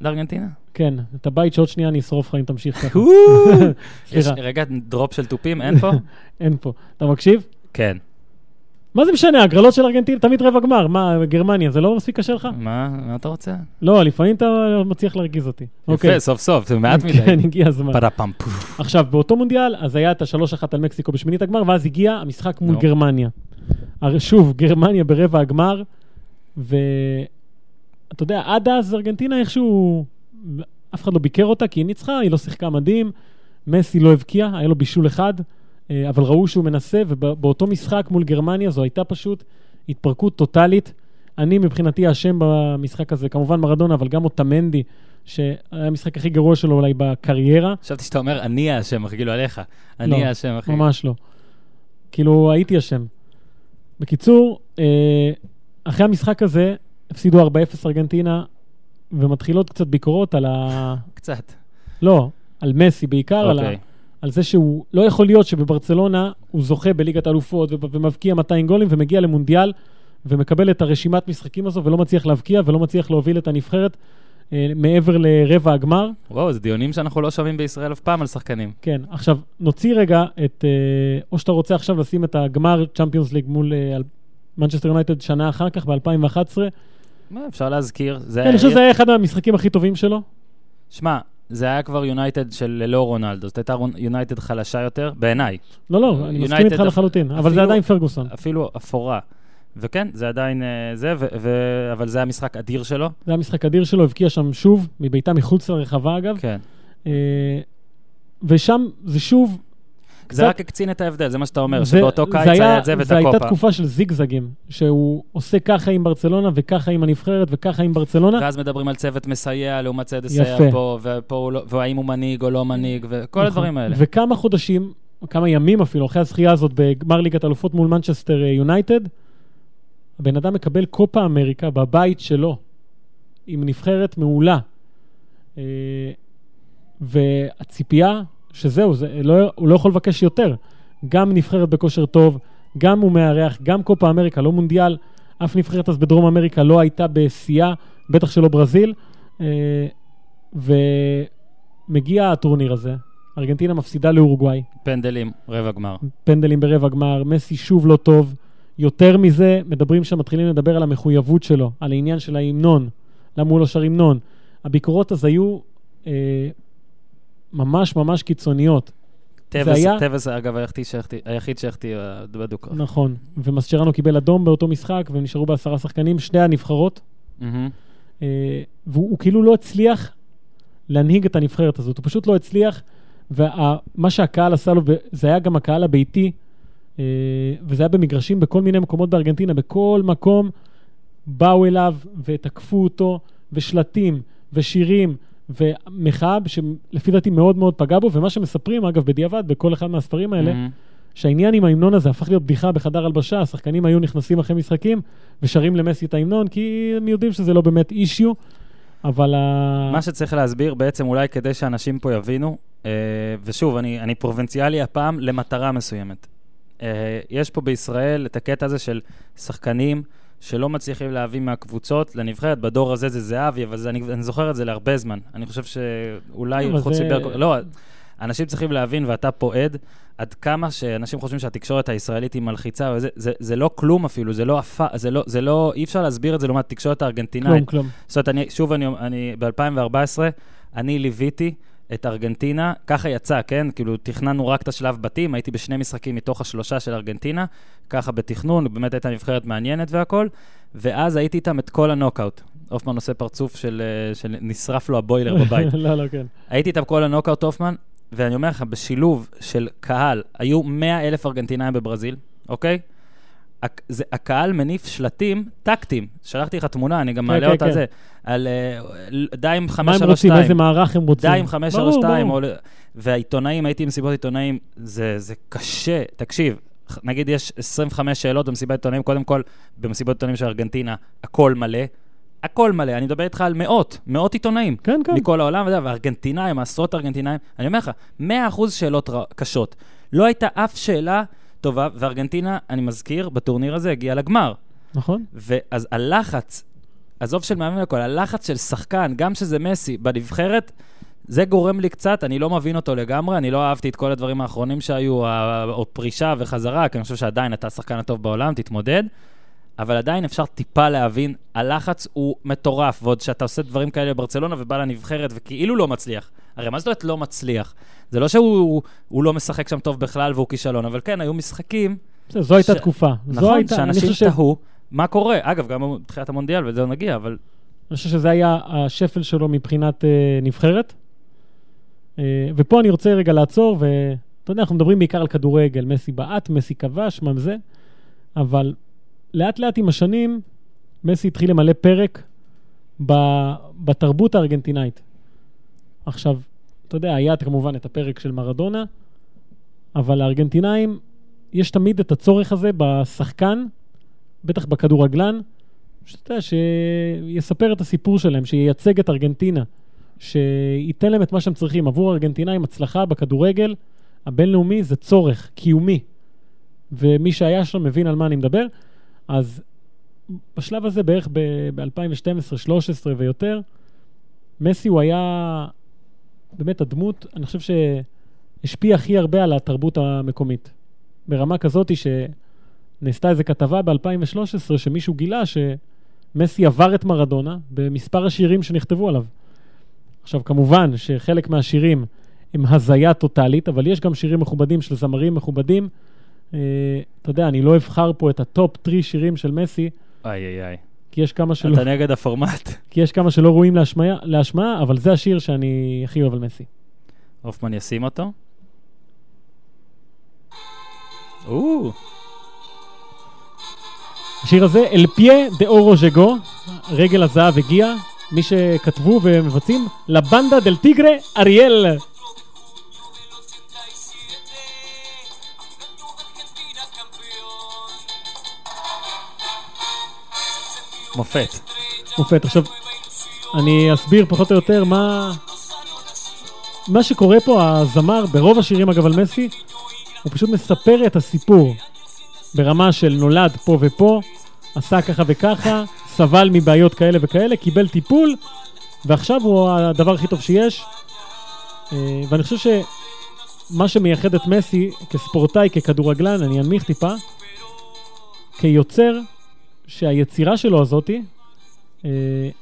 Speaker 1: לארגנטינה?
Speaker 2: כן, את הבית שעוד שנייה אני אשרוף לך אם תמשיך ככה.
Speaker 1: יש רגע דרופ של תופים, אין פה?
Speaker 2: אין פה. אתה מקשיב?
Speaker 1: כן.
Speaker 2: מה זה משנה, הגרלות של ארגנטינה תמיד רבע גמר. מה, גרמניה, זה לא מספיק קשה לך?
Speaker 1: מה מה אתה רוצה?
Speaker 2: לא, לפעמים אתה מצליח להרגיז אותי.
Speaker 1: יפה, סוף סוף, זה מעט מדי.
Speaker 2: כן, הגיע הזמן.
Speaker 1: פרפם פוף.
Speaker 2: עכשיו, באותו מונדיאל, אז היה את ה-3-1 על מקסיקו בשמינית הגמר, ואז הגיע המשחק מול. גרמניה. שוב, גרמניה ברבע הגמר, ואתה יודע, עד אז ארגנטינה איכשהו, אף אחד לא ביקר אותה, כי היא ניצחה, היא לא שיחקה מדהים, מסי לא הבקיע, היה לו בישול אחד, אבל ראו שהוא מנסה, ובאותו משחק מול גרמניה זו הייתה פשוט התפרקות טוטאלית. אני מבחינתי האשם במשחק הזה, כמובן מרדונה, אבל גם אוטמנדי, שהיה המשחק הכי גרוע שלו אולי בקריירה.
Speaker 1: חשבתי שאתה אומר, אני האשם, אחי, כאילו עליך. אני
Speaker 2: לא,
Speaker 1: האשם, אחי.
Speaker 2: ממש לא. כאילו, הייתי אשם. בקיצור, אה, אחרי המשחק הזה, הפסידו 4-0 ארגנטינה, ומתחילות קצת ביקורות על ה...
Speaker 1: קצת.
Speaker 2: לא, על מסי בעיקר, על, ה... על זה שהוא... לא יכול להיות שבברצלונה הוא זוכה בליגת האלופות ו- ומבקיע 200 גולים ומגיע למונדיאל ומקבל את הרשימת משחקים הזו ולא מצליח להבקיע ולא מצליח להוביל את הנבחרת אה, מעבר לרבע הגמר.
Speaker 1: וואו, זה דיונים שאנחנו לא שומעים בישראל אף פעם על שחקנים.
Speaker 2: כן, עכשיו, נוציא רגע את... אה, או שאתה רוצה עכשיו לשים את הגמר Champions League מול אה, מנצ'סטר יונייטד שנה אחר כך, ב-2011.
Speaker 1: מה, אפשר להזכיר. זה
Speaker 2: כן, אני חושב שזה היה אחד המשחקים הכי טובים שלו.
Speaker 1: שמע, זה היה כבר יונייטד של ללא רונלדו, זאת הייתה יונייטד חלשה יותר, בעיניי.
Speaker 2: לא, לא, אני מסכים איתך לחלוטין, אבל
Speaker 1: אפילו-
Speaker 2: זה עדיין פרגוסון.
Speaker 1: אפילו אפורה. וכן, זה עדיין אה, זה, ו- ו- אבל זה היה משחק אדיר שלו.
Speaker 2: זה היה משחק אדיר שלו, הבקיע שם שוב, מבעיטה מחוץ לרחבה אגב.
Speaker 1: כן.
Speaker 2: אה, ושם זה שוב...
Speaker 1: זה רק הקצין את ההבדל, זה מה שאתה אומר,
Speaker 2: זה-
Speaker 1: שבאותו קיץ היה את זה ואת
Speaker 2: זו הייתה
Speaker 1: הקופה.
Speaker 2: תקופה של זיגזגים, שהוא עושה ככה עם ברצלונה וככה עם הנבחרת וככה עם ברצלונה.
Speaker 1: ואז מדברים על צוות מסייע לעומת צוות לסייע
Speaker 2: יפה.
Speaker 1: פה, ופה הוא לא, והאם הוא מנהיג או לא מנהיג, וכל
Speaker 2: נכון.
Speaker 1: הדברים האלה.
Speaker 2: וכמה חודשים, כמה ימים אפילו, אחרי הזכייה הזאת בגמר ליגת אלופות מול מנצ'סטר אה, יונייטד, הבן אדם מקבל קופה אמריקה בבית שלו, עם נבחרת מעולה. אה, והציפייה שזהו, זה, לא, הוא לא יכול לבקש יותר. גם נבחרת בכושר טוב, גם הוא מארח, גם קופה אמריקה, לא מונדיאל. אף נבחרת אז בדרום אמריקה לא הייתה בשיאה, בטח שלא ברזיל. אה, ומגיע הטורניר הזה, ארגנטינה מפסידה לאורוגוואי,
Speaker 1: פנדלים, רבע גמר.
Speaker 2: פנדלים ברבע גמר, מסי שוב לא טוב. יותר מזה, מדברים שם, מתחילים לדבר על המחויבות שלו, על העניין של ההמנון, למה הוא לא שר המנון. הביקורות אז היו אה, ממש ממש קיצוניות.
Speaker 1: טבעס,
Speaker 2: היה-
Speaker 1: טבעס, אגב, היחיד שהחטיא- בדו-קרב.
Speaker 2: נכון. ומסצ'רנו קיבל אדום באותו משחק, והם נשארו בעשרה שחקנים, שני הנבחרות.
Speaker 1: מהמם.
Speaker 2: אה, והוא הוא כאילו לא הצליח להנהיג את הנבחרת הזאת, הוא פשוט לא הצליח, ומה שהקהל עשה לו, זה היה גם הקהל הביתי, אה, וזה היה במגרשים בכל מיני מקומות בארגנטינה, בכל מקום באו אליו ותקפו אותו, ושלטים, ושירים, ומחאה שלפי דעתי מאוד מאוד פגע בו, ומה שמספרים, אגב, בדיעבד, בכל אחד מהספרים האלה,
Speaker 1: מהמם.
Speaker 2: שהעניין עם ההמנון הזה הפך להיות בדיחה בחדר הלבשה, השחקנים היו נכנסים אחרי משחקים ושרים למסי את ההמנון, כי הם יודעים שזה לא באמת אישיו, אבל ה...
Speaker 1: מה שצריך להסביר בעצם, אולי כדי שאנשים פה יבינו, אה, ושוב, אני, אני פרובינציאלי הפעם למטרה מסוימת. אה, יש פה בישראל את הקטע הזה של שחקנים שלא מצליחים להביא מהקבוצות לנבחרת. בדור הזה זה זהבי, אבל זה, אני, אני זוכר את זה להרבה זמן. אני חושב שאולי
Speaker 2: אבל
Speaker 1: חוץ
Speaker 2: זה-
Speaker 1: מברקו... לא, אנשים צריכים להבין, ואתה פה עד, עד כמה שאנשים חושבים שהתקשורת הישראלית היא מלחיצה, וזה, זה, זה לא כלום אפילו, זה לא, אפ... זה לא, זה לא, אי אפשר להסביר את זה לעומת התקשורת הארגנטינאית.
Speaker 2: כלום, כלום.
Speaker 1: זאת אומרת, אני, שוב, אני, אני ב-2014, אני ליוויתי את ארגנטינה, ככה יצא, כן? כאילו, תכננו רק את השלב בתים, הייתי בשני משחקים מתוך השלושה של ארגנטינה, ככה בתכנון, באמת הייתה נבחרת מעניינת והכל, ואז הייתי איתם את כל הנוקאאוט. הופמן עושה פרצוף של, אה, של נשרף לו הבוילר בבית.
Speaker 2: לא, לא, כן.
Speaker 1: הייתי איתם כל הנוקאאוט, הופמן, ואני אומר לך, בשילוב של קהל, היו 100 אלף ארגנטינאים בברזיל, אוקיי? זה, הקהל מניף שלטים טקטיים. שלחתי לך תמונה, אני גם
Speaker 2: כן,
Speaker 1: מעלה
Speaker 2: כן,
Speaker 1: אותה
Speaker 2: כן.
Speaker 1: זה. על אה, די עם
Speaker 2: מה הם
Speaker 1: 532.
Speaker 2: רוצים? איזה מערך הם רוצים?
Speaker 1: די עם 532.
Speaker 2: ברור,
Speaker 1: או... והעיתונאים, הייתי במסיבות עיתונאים, זה, זה קשה. תקשיב, נגיד יש 25 שאלות במסיבת עיתונאים, קודם כל, במסיבות עיתונאים של ארגנטינה, הכל מלא. הכל מלא, אני מדבר איתך על מאות, מאות עיתונאים.
Speaker 2: כן, כן.
Speaker 1: מכל העולם, וזה, וארגנטינאים, עשרות ארגנטינאים. אני אומר לך, 100% שאלות קשות. לא הייתה אף שאלה טובה, וארגנטינה, אני מזכיר, בטורניר הזה הגיעה לגמר.
Speaker 2: נכון.
Speaker 1: ואז הלחץ, עזוב של מאמן והכל, הלחץ של שחקן, גם שזה מסי, בנבחרת, זה גורם לי קצת, אני לא מבין אותו לגמרי, אני לא אהבתי את כל הדברים האחרונים שהיו, או פרישה וחזרה, כי אני חושב שעדיין אתה השחקן הטוב בעולם, תתמודד. אבל עדיין אפשר טיפה להבין, הלחץ הוא מטורף, ועוד שאתה עושה דברים כאלה בברצלונה ובא לנבחרת וכאילו לא מצליח. הרי מה זאת אומרת לא מצליח? זה לא שהוא הוא לא משחק שם טוב בכלל והוא כישלון, אבל כן, היו משחקים,
Speaker 2: זו הייתה תקופה.
Speaker 1: נכון, שאנשים תהו, מה קורה? אגב, גם בתחילת המונדיאל, ולזה נגיע, אבל
Speaker 2: אני חושב שזה היה השפל שלו מבחינת אה, נבחרת. אה, ופה אני רוצה רגע לעצור, ואתה יודע, אנחנו מדברים בעיקר על כדורגל, מסי בעט, מסי כבש, מה זה, אבל לאט לאט עם השנים, מסי התחיל למלא פרק ב, בתרבות הארגנטינאית. עכשיו, אתה יודע, היה כמובן את הפרק של מרדונה, אבל לארגנטינאים יש תמיד את הצורך הזה בשחקן, בטח בכדורגלן, שאתה יודע, שיספר את הסיפור שלהם, שייצג את ארגנטינה, שייתן להם את מה שהם צריכים. עבור הארגנטינאים הצלחה בכדורגל הבינלאומי זה צורך קיומי. ומי שהיה שם מבין על מה אני מדבר. אז בשלב הזה, בערך ב-2012, 13 ויותר, מסי הוא היה באמת הדמות, אני חושב שהשפיע הכי הרבה על התרבות המקומית. ברמה כזאת שנעשתה איזו כתבה ב-2013, שמישהו גילה שמסי עבר את מרדונה במספר השירים שנכתבו עליו. עכשיו, כמובן שחלק מהשירים הם הזיה טוטאלית, אבל יש גם שירים מכובדים של זמרים מכובדים. אה, אתה יודע, אני לא אבחר פה את ה-top 3 שירים של מסי,
Speaker 1: איי איי איי.
Speaker 2: כי יש כמה שלא,
Speaker 1: אתה נגד הפורמט.
Speaker 2: כי יש כמה שלא ראויים להשמעה, אבל זה השיר שאני הכי אוהב על מסי.
Speaker 1: הופמן ישים אותו. או,
Speaker 2: השיר הזה, אל פיה דה אורו ז'גו, רגל הזהב הגיע, מי שכתבו ומבצעים, לבנדה דל טיגרה אריאל.
Speaker 1: מופת.
Speaker 2: מופת. עכשיו, אני אסביר פחות או יותר מה... מה שקורה פה, הזמר, ברוב השירים אגב על מסי, הוא פשוט מספר את הסיפור ברמה של נולד פה ופה, עשה ככה וככה, סבל מבעיות כאלה וכאלה, קיבל טיפול, ועכשיו הוא הדבר הכי טוב שיש. אה, ואני חושב שמה שמייחד את מסי כספורטאי, ככדורגלן, אני אנמיך טיפה, כיוצר, שהיצירה שלו הזאתי אה,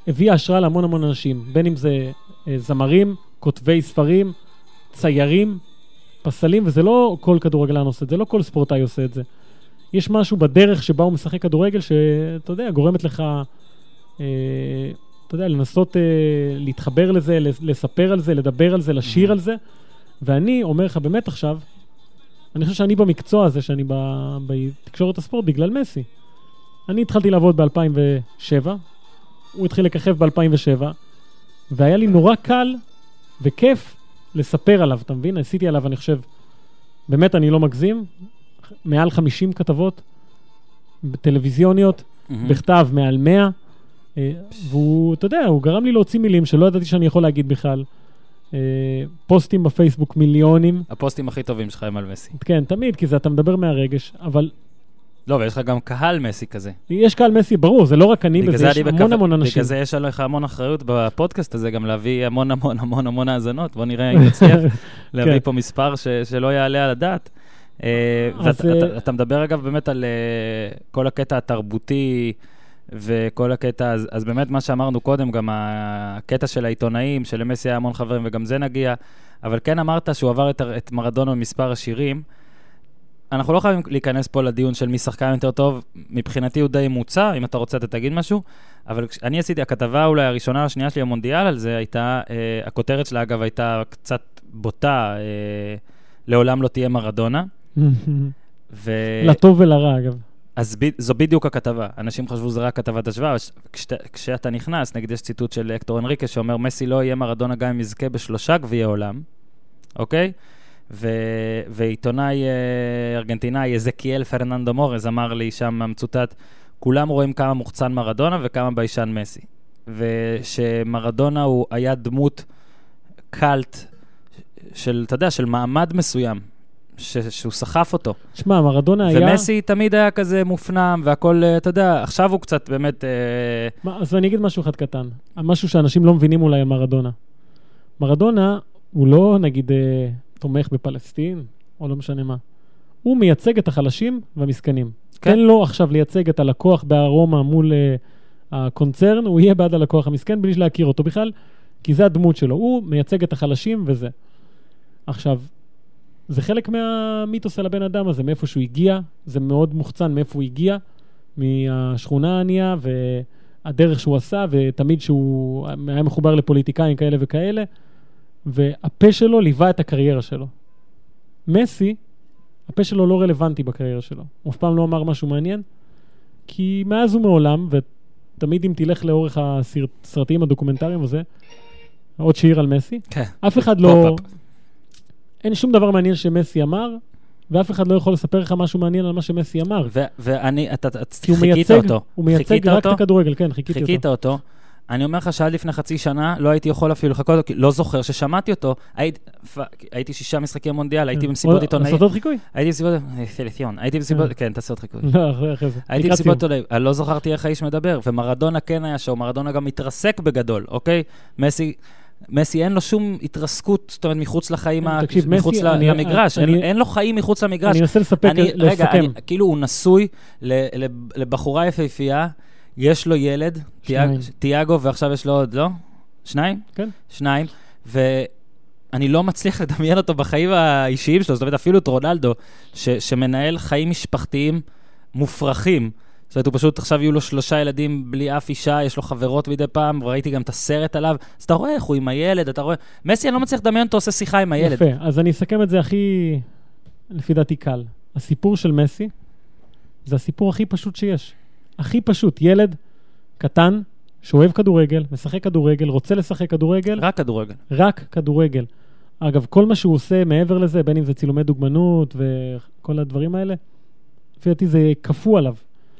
Speaker 2: הביאה השראה להמון המון אנשים, בין אם זה אה, זמרים, כותבי ספרים, ציירים, פסלים, וזה לא כל כדורגלן עושה את זה, לא כל ספורטאי עושה את זה. יש משהו בדרך שבה הוא משחק כדורגל, שאתה יודע, גורמת לך, אה, אתה יודע, לנסות אה, להתחבר לזה, לס- לספר על זה, לדבר על זה, לשיר על זה. ואני אומר לך באמת עכשיו, אני חושב שאני במקצוע הזה, שאני בתקשורת הספורט, בגלל מסי. אני התחלתי לעבוד ב-2007, הוא התחיל לככב ב-2007, והיה לי נורא קל וכיף לספר עליו, אתה מבין? עשיתי עליו, אני חושב, באמת, אני לא מגזים, מעל 50 כתבות טלוויזיוניות,
Speaker 1: מהמם.
Speaker 2: בכתב מעל 100, אה, והוא, אתה יודע, הוא גרם לי להוציא מילים שלא ידעתי שאני יכול להגיד בכלל. אה, פוסטים בפייסבוק מיליונים,
Speaker 1: הפוסטים הכי טובים שלך הם על מסי.
Speaker 2: כן, תמיד, כי זה אתה מדבר מהרגש, אבל
Speaker 1: לא, ויש לך גם קהל מסי כזה.
Speaker 2: יש קהל מסי, ברור, זה לא רק אני,
Speaker 1: בגלל
Speaker 2: וזה
Speaker 1: זה
Speaker 2: יש המון
Speaker 1: מקווה-
Speaker 2: המון אנשים.
Speaker 1: בגלל זה יש עליך המון אחריות בפודקאסט הזה, גם להביא המון המון המון המון האזנות. בוא נראה אם נצליח להביא
Speaker 2: כן.
Speaker 1: פה מספר ש- שלא יעלה על הדעת. אה, ואתה-
Speaker 2: אה,
Speaker 1: מדבר אגב באמת על אה, כל הקטע התרבותי וכל הקטע, אז- אז באמת מה שאמרנו קודם, גם הקטע של העיתונאים, שלמסי היה המון חברים וגם זה נגיע, אבל כן אמרת שהוא עבר את את מרדונה במספר השירים. אנחנו לא חייבים להיכנס פה לדיון של מי שחקן יותר טוב, מבחינתי הוא די מוצע, אם אתה רוצה אתה תגיד משהו, אבל אני עשיתי, הכתבה אולי הראשונה או השנייה שלי במונדיאל על זה הייתה, אה, הכותרת שלה אגב הייתה קצת בוטה, אה, לעולם לא תהיה מרדונה. ו...
Speaker 2: לטוב ולרע, אגב.
Speaker 1: אז ב... זו בדיוק הכתבה. אנשים חשבו שזה רק כתבת השוואה, אבל כשאת... כשאתה נכנס, נגיד יש ציטוט של הקטור אנריקה שאומר, מסי לא יהיה מרדונה גם אם יזכה בשלושה גביעי עולם, אוקיי? ו... ועיתונאי אה, ארגנטינאי, אזקיאל פרננדו מורז, אמר לי שם מצוטט, כולם רואים כמה מוחצן מרדונה וכמה ביישן מסי. ושמרדונה הוא היה דמות קאלט של, אתה יודע, של מעמד מסוים, ש... שהוא סחף אותו.
Speaker 2: שמע, מרדונה היה...
Speaker 1: ומסי תמיד היה כזה מופנם, והכל, אה, אתה יודע, עכשיו הוא קצת באמת... אה,
Speaker 2: מה, אז אני אגיד משהו אחד קטן, משהו שאנשים לא מבינים אולי על מרדונה. מרדונה הוא לא, נגיד, תומך בפלסטין, או לא משנה מה. הוא מייצג את החלשים והמסכנים.
Speaker 1: כן.
Speaker 2: תן לו עכשיו לייצג את הלקוח בארומה מול אה, הקונצרן, הוא יהיה בעד הלקוח המסכן בלי להכיר אותו בכלל, כי זה הדמות שלו. הוא מייצג את החלשים וזה. עכשיו, זה חלק מהמיתוס על הבן אדם הזה, מאיפה שהוא הגיע, זה מאוד מוחצן מאיפה הוא הגיע, מהשכונה הענייה והדרך שהוא עשה, ותמיד שהוא היה מחובר לפוליטיקאים כאלה וכאלה, והפה שלו ליווה את הקריירה שלו. מסי, הפה שלו לא רלוונטי בקריירה שלו. הוא אף פעם לא אמר משהו מעניין, כי מאז ומעולם, ותמיד אם תלך לאורך הסרטים הדוקומנטריים הזה, עוד שיר על מסי,
Speaker 1: כן.
Speaker 2: אף אחד לא... אין שום דבר מעניין שמסי אמר, ואף אחד לא יכול לספר לך משהו מעניין על מה שמסי אמר.
Speaker 1: ואני, אתה, חיכית אותו.
Speaker 2: הוא מייצג רק
Speaker 1: אותו?
Speaker 2: את הכדורגל, כן, חיכיתי
Speaker 1: חיכית
Speaker 2: אותו.
Speaker 1: אני אומר לך שעד לפני חצי שנה לא הייתי יכול אפילו לחכות אותו, כי לא זוכר ששמעתי אותו. הייתי, שישה משחקי מונדיאל, הייתי במסיבות
Speaker 2: עוד-
Speaker 1: עיתונאים.
Speaker 2: עוד חיקוי?
Speaker 1: הייתי במסיבות, אה, סלציון, הייתי במסיבות, כן, תעשה עוד חיקוי.
Speaker 2: לא, אחרי- זה.
Speaker 1: הייתי במסיבות. עיתונאים, לא זכרתי איך האיש מדבר, ומרדונה כן היה שואו, מרדונה גם מתרסק בגדול, אוקיי? מסי... מסי אין לו שום התרסקות, זאת אומרת, מחוץ לחיים,
Speaker 2: תקשיב,
Speaker 1: מחוץ
Speaker 2: מסי, אני-
Speaker 1: למגרש, אין-
Speaker 2: אני-
Speaker 1: אין לו חיים מחוץ למגרש.
Speaker 2: אני אנסה לספק,
Speaker 1: אני, רגע,
Speaker 2: לסכם.
Speaker 1: אני, כאילו הוא נשוי לבחורה יפהפייה, יש לו ילד, תיאגו, ועכשיו יש לו עוד, לא? שניים?
Speaker 2: כן.
Speaker 1: שניים, ואני לא מצליח לדמיין אותו בחיים האישיים שלו, זאת אומרת, אפילו את רונלדו, ש- שמנהל חיים משפחתיים מופרכים. זאת אומרת, הוא פשוט, עכשיו יהיו לו שלושה ילדים בלי אף אישה, יש לו חברות מדי פעם, וראיתי גם את הסרט עליו, אז אתה רואה איך הוא עם הילד, אתה רואה... מסי, אני לא מצליח לדמיין אותו עושה שיחה עם הילד.
Speaker 2: יפה, אז אני אסכם את זה הכי, לפי דעתי, קל. הסיפור של מסי זה הסיפור הכי פשוט שיש. הכי פשוט, ילד קטן שאוהב כדורגל, משחק כדורגל, רוצה לשחק כדורגל,
Speaker 1: רק כדורגל.
Speaker 2: רק כדורגל. אגב, כל מה שהוא עושה מעבר לזה, בין אם זה צילומי דוגמנות וכל הדברים האלה, לפי דעתי זה כפו עליו.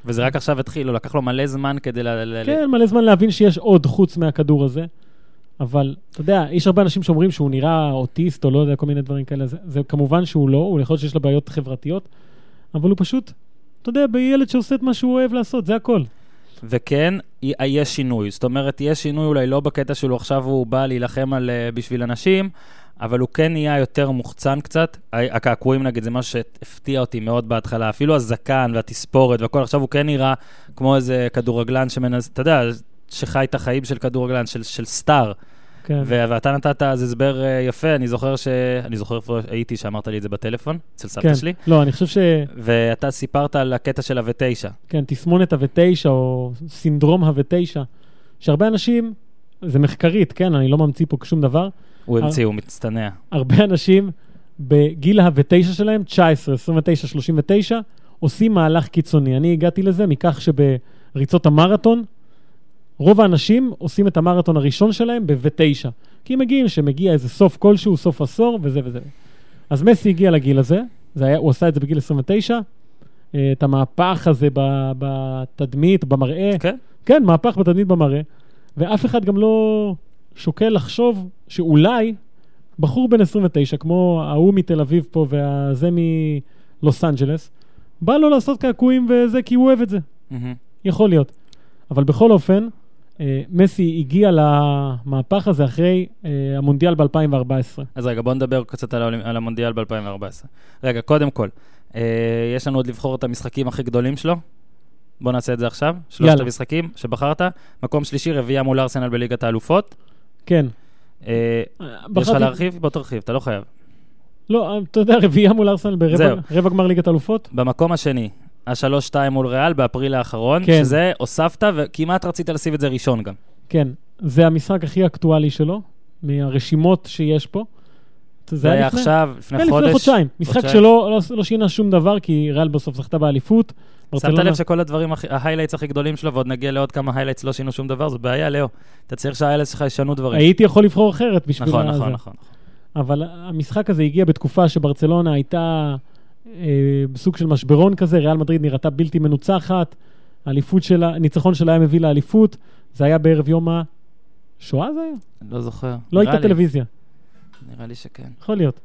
Speaker 1: וזה רק עכשיו התחיל, הוא לקח לו מלא זמן כדי ל-
Speaker 2: כן, מלא זמן להבין שיש עוד חוץ מהכדור הזה. אבל, אתה יודע, יש הרבה אנשים שאומרים שהוא נראה אוטיסט או לא יודע, כל מיני דברים כאלה. זה, זה כמובן שהוא לא, הוא יכול להיות שיש לו בעיות חברתיות, אבל הוא פשוט, אתה יודע, בילד שעושה את מה שהוא אוהב לעשות, זה הכל.
Speaker 1: וכן, י- יש שינוי. זאת אומרת, יש שינוי אולי לא בקטע שלו עכשיו הוא בא להילחם על, אה, בשביל אנשים, אבל הוא כן נהיה יותר מוחצן קצת. הקעקועים נגיד זה משהו שהפתיע אותי מאוד בהתחלה, אפילו הזקן והתספורת והכל, עכשיו הוא כן נראה כמו איזה כדורגלן שמנס... אתה יודע, שחי את החיים של כדורגלן, של, של סטאר.
Speaker 2: כן.
Speaker 1: ואתה נתת אז הסבר אה, יפה, אני זוכר ש... אני זוכר איפה הייתי שאמרת לי את זה בטלפון, אצל סבתא
Speaker 2: כן.
Speaker 1: שלי,
Speaker 2: לא, אני חושב ש...
Speaker 1: ואתה סיפרת על הקטע של ה-9.
Speaker 2: כן, תסמונת ה-9 או סינדרום ה-9, שהרבה אנשים, זה מחקרית, כן, אני לא ממציא פה שום דבר,
Speaker 1: הוא. המציא, הוא מצטנע.
Speaker 2: הרבה אנשים בגיל ה-9 שלהם, 19, 29, 39, עושים מהלך קיצוני. אני הגעתי לזה מכך שבריצות המרתון, רוב האנשים עושים את המרתון הראשון שלהם ב-9. כי מגיעים שמגיע איזה סוף כלשהו, סוף עשור וזה וזה. אז מסי הגיע לגיל הזה, זה היה, הוא עשה את זה בגיל 29, אה, את המהפך הזה בתדמית, במראה.
Speaker 1: כן?
Speaker 2: כן, מהפך בתדמית במראה, ואף אחד גם לא שוקל לחשוב שאולי בחור בן 29, כמו ההוא מתל אביב פה והזה מלוס אנג'לס, בא לו לעשות קעקועים וזה כי הוא אוהב את זה.
Speaker 1: מהמם.
Speaker 2: יכול להיות. אבל בכל אופן, מסי הגיע למהפך הזה אחרי אה, המונדיאל ב-2014.
Speaker 1: אז רגע, בוא נדבר קצת על, על המונדיאל ב-2014. רגע, קודם כל, אה, יש לנו עוד לבחור את המשחקים הכי גדולים שלו. בוא נעשה את זה עכשיו. שלושת
Speaker 2: יאללה.
Speaker 1: המשחקים שבחרת. מקום שלישי, רביעייה מול ארסנל בליגת האלופות.
Speaker 2: כן.
Speaker 1: אה,
Speaker 2: אה,
Speaker 1: יש לך
Speaker 2: בחרתי-
Speaker 1: להרחיב? בוא תרחיב, אתה לא חייב.
Speaker 2: לא, אתה יודע, רביעיה מול ארסנל ברבע גמר ליגת אלופות?
Speaker 1: במקום השני, השלוש-שתיים מול ריאל באפריל האחרון,
Speaker 2: כן.
Speaker 1: שזה הוספת, וכמעט רצית לשים את זה ראשון גם.
Speaker 2: כן, זה המשחק הכי אקטואלי שלו, מהרשימות שיש פה.
Speaker 1: זה היה
Speaker 2: לפני-
Speaker 1: עכשיו, לפני
Speaker 2: כן,
Speaker 1: חודש.
Speaker 2: לפני חודשיים. משחק
Speaker 1: חודשיים.
Speaker 2: שלא לא, לא שינה שום דבר, כי ריאל בסוף זכתה באליפות.
Speaker 1: שמת לב שכל הדברים, ה-highlights הכי גדולים שלו, ועוד נגיע לעוד כמה highlights לא שינו שום דבר, זו בעיה, לאו. אתה צריך שה-highlights שלך ישנו דברים.
Speaker 2: הייתי יכול לבחור אחרת בשביל
Speaker 1: נכון,
Speaker 2: הזה.
Speaker 1: נכון, נכון.
Speaker 2: אבל המשחק הזה הגיע בתקופה שברצלונה הייתה בסוג של משברון כזה, ריאל מדריד נראתה בלתי מנוצחת, האליפות שלה, ניצחון שלה היה מביא לאליפות, זה היה בערב יום השואה זה היה?
Speaker 1: אני לא זוכר.
Speaker 2: לא הייתה
Speaker 1: לי.
Speaker 2: טלוויזיה,
Speaker 1: נראה לי שכן.
Speaker 2: יכול להיות.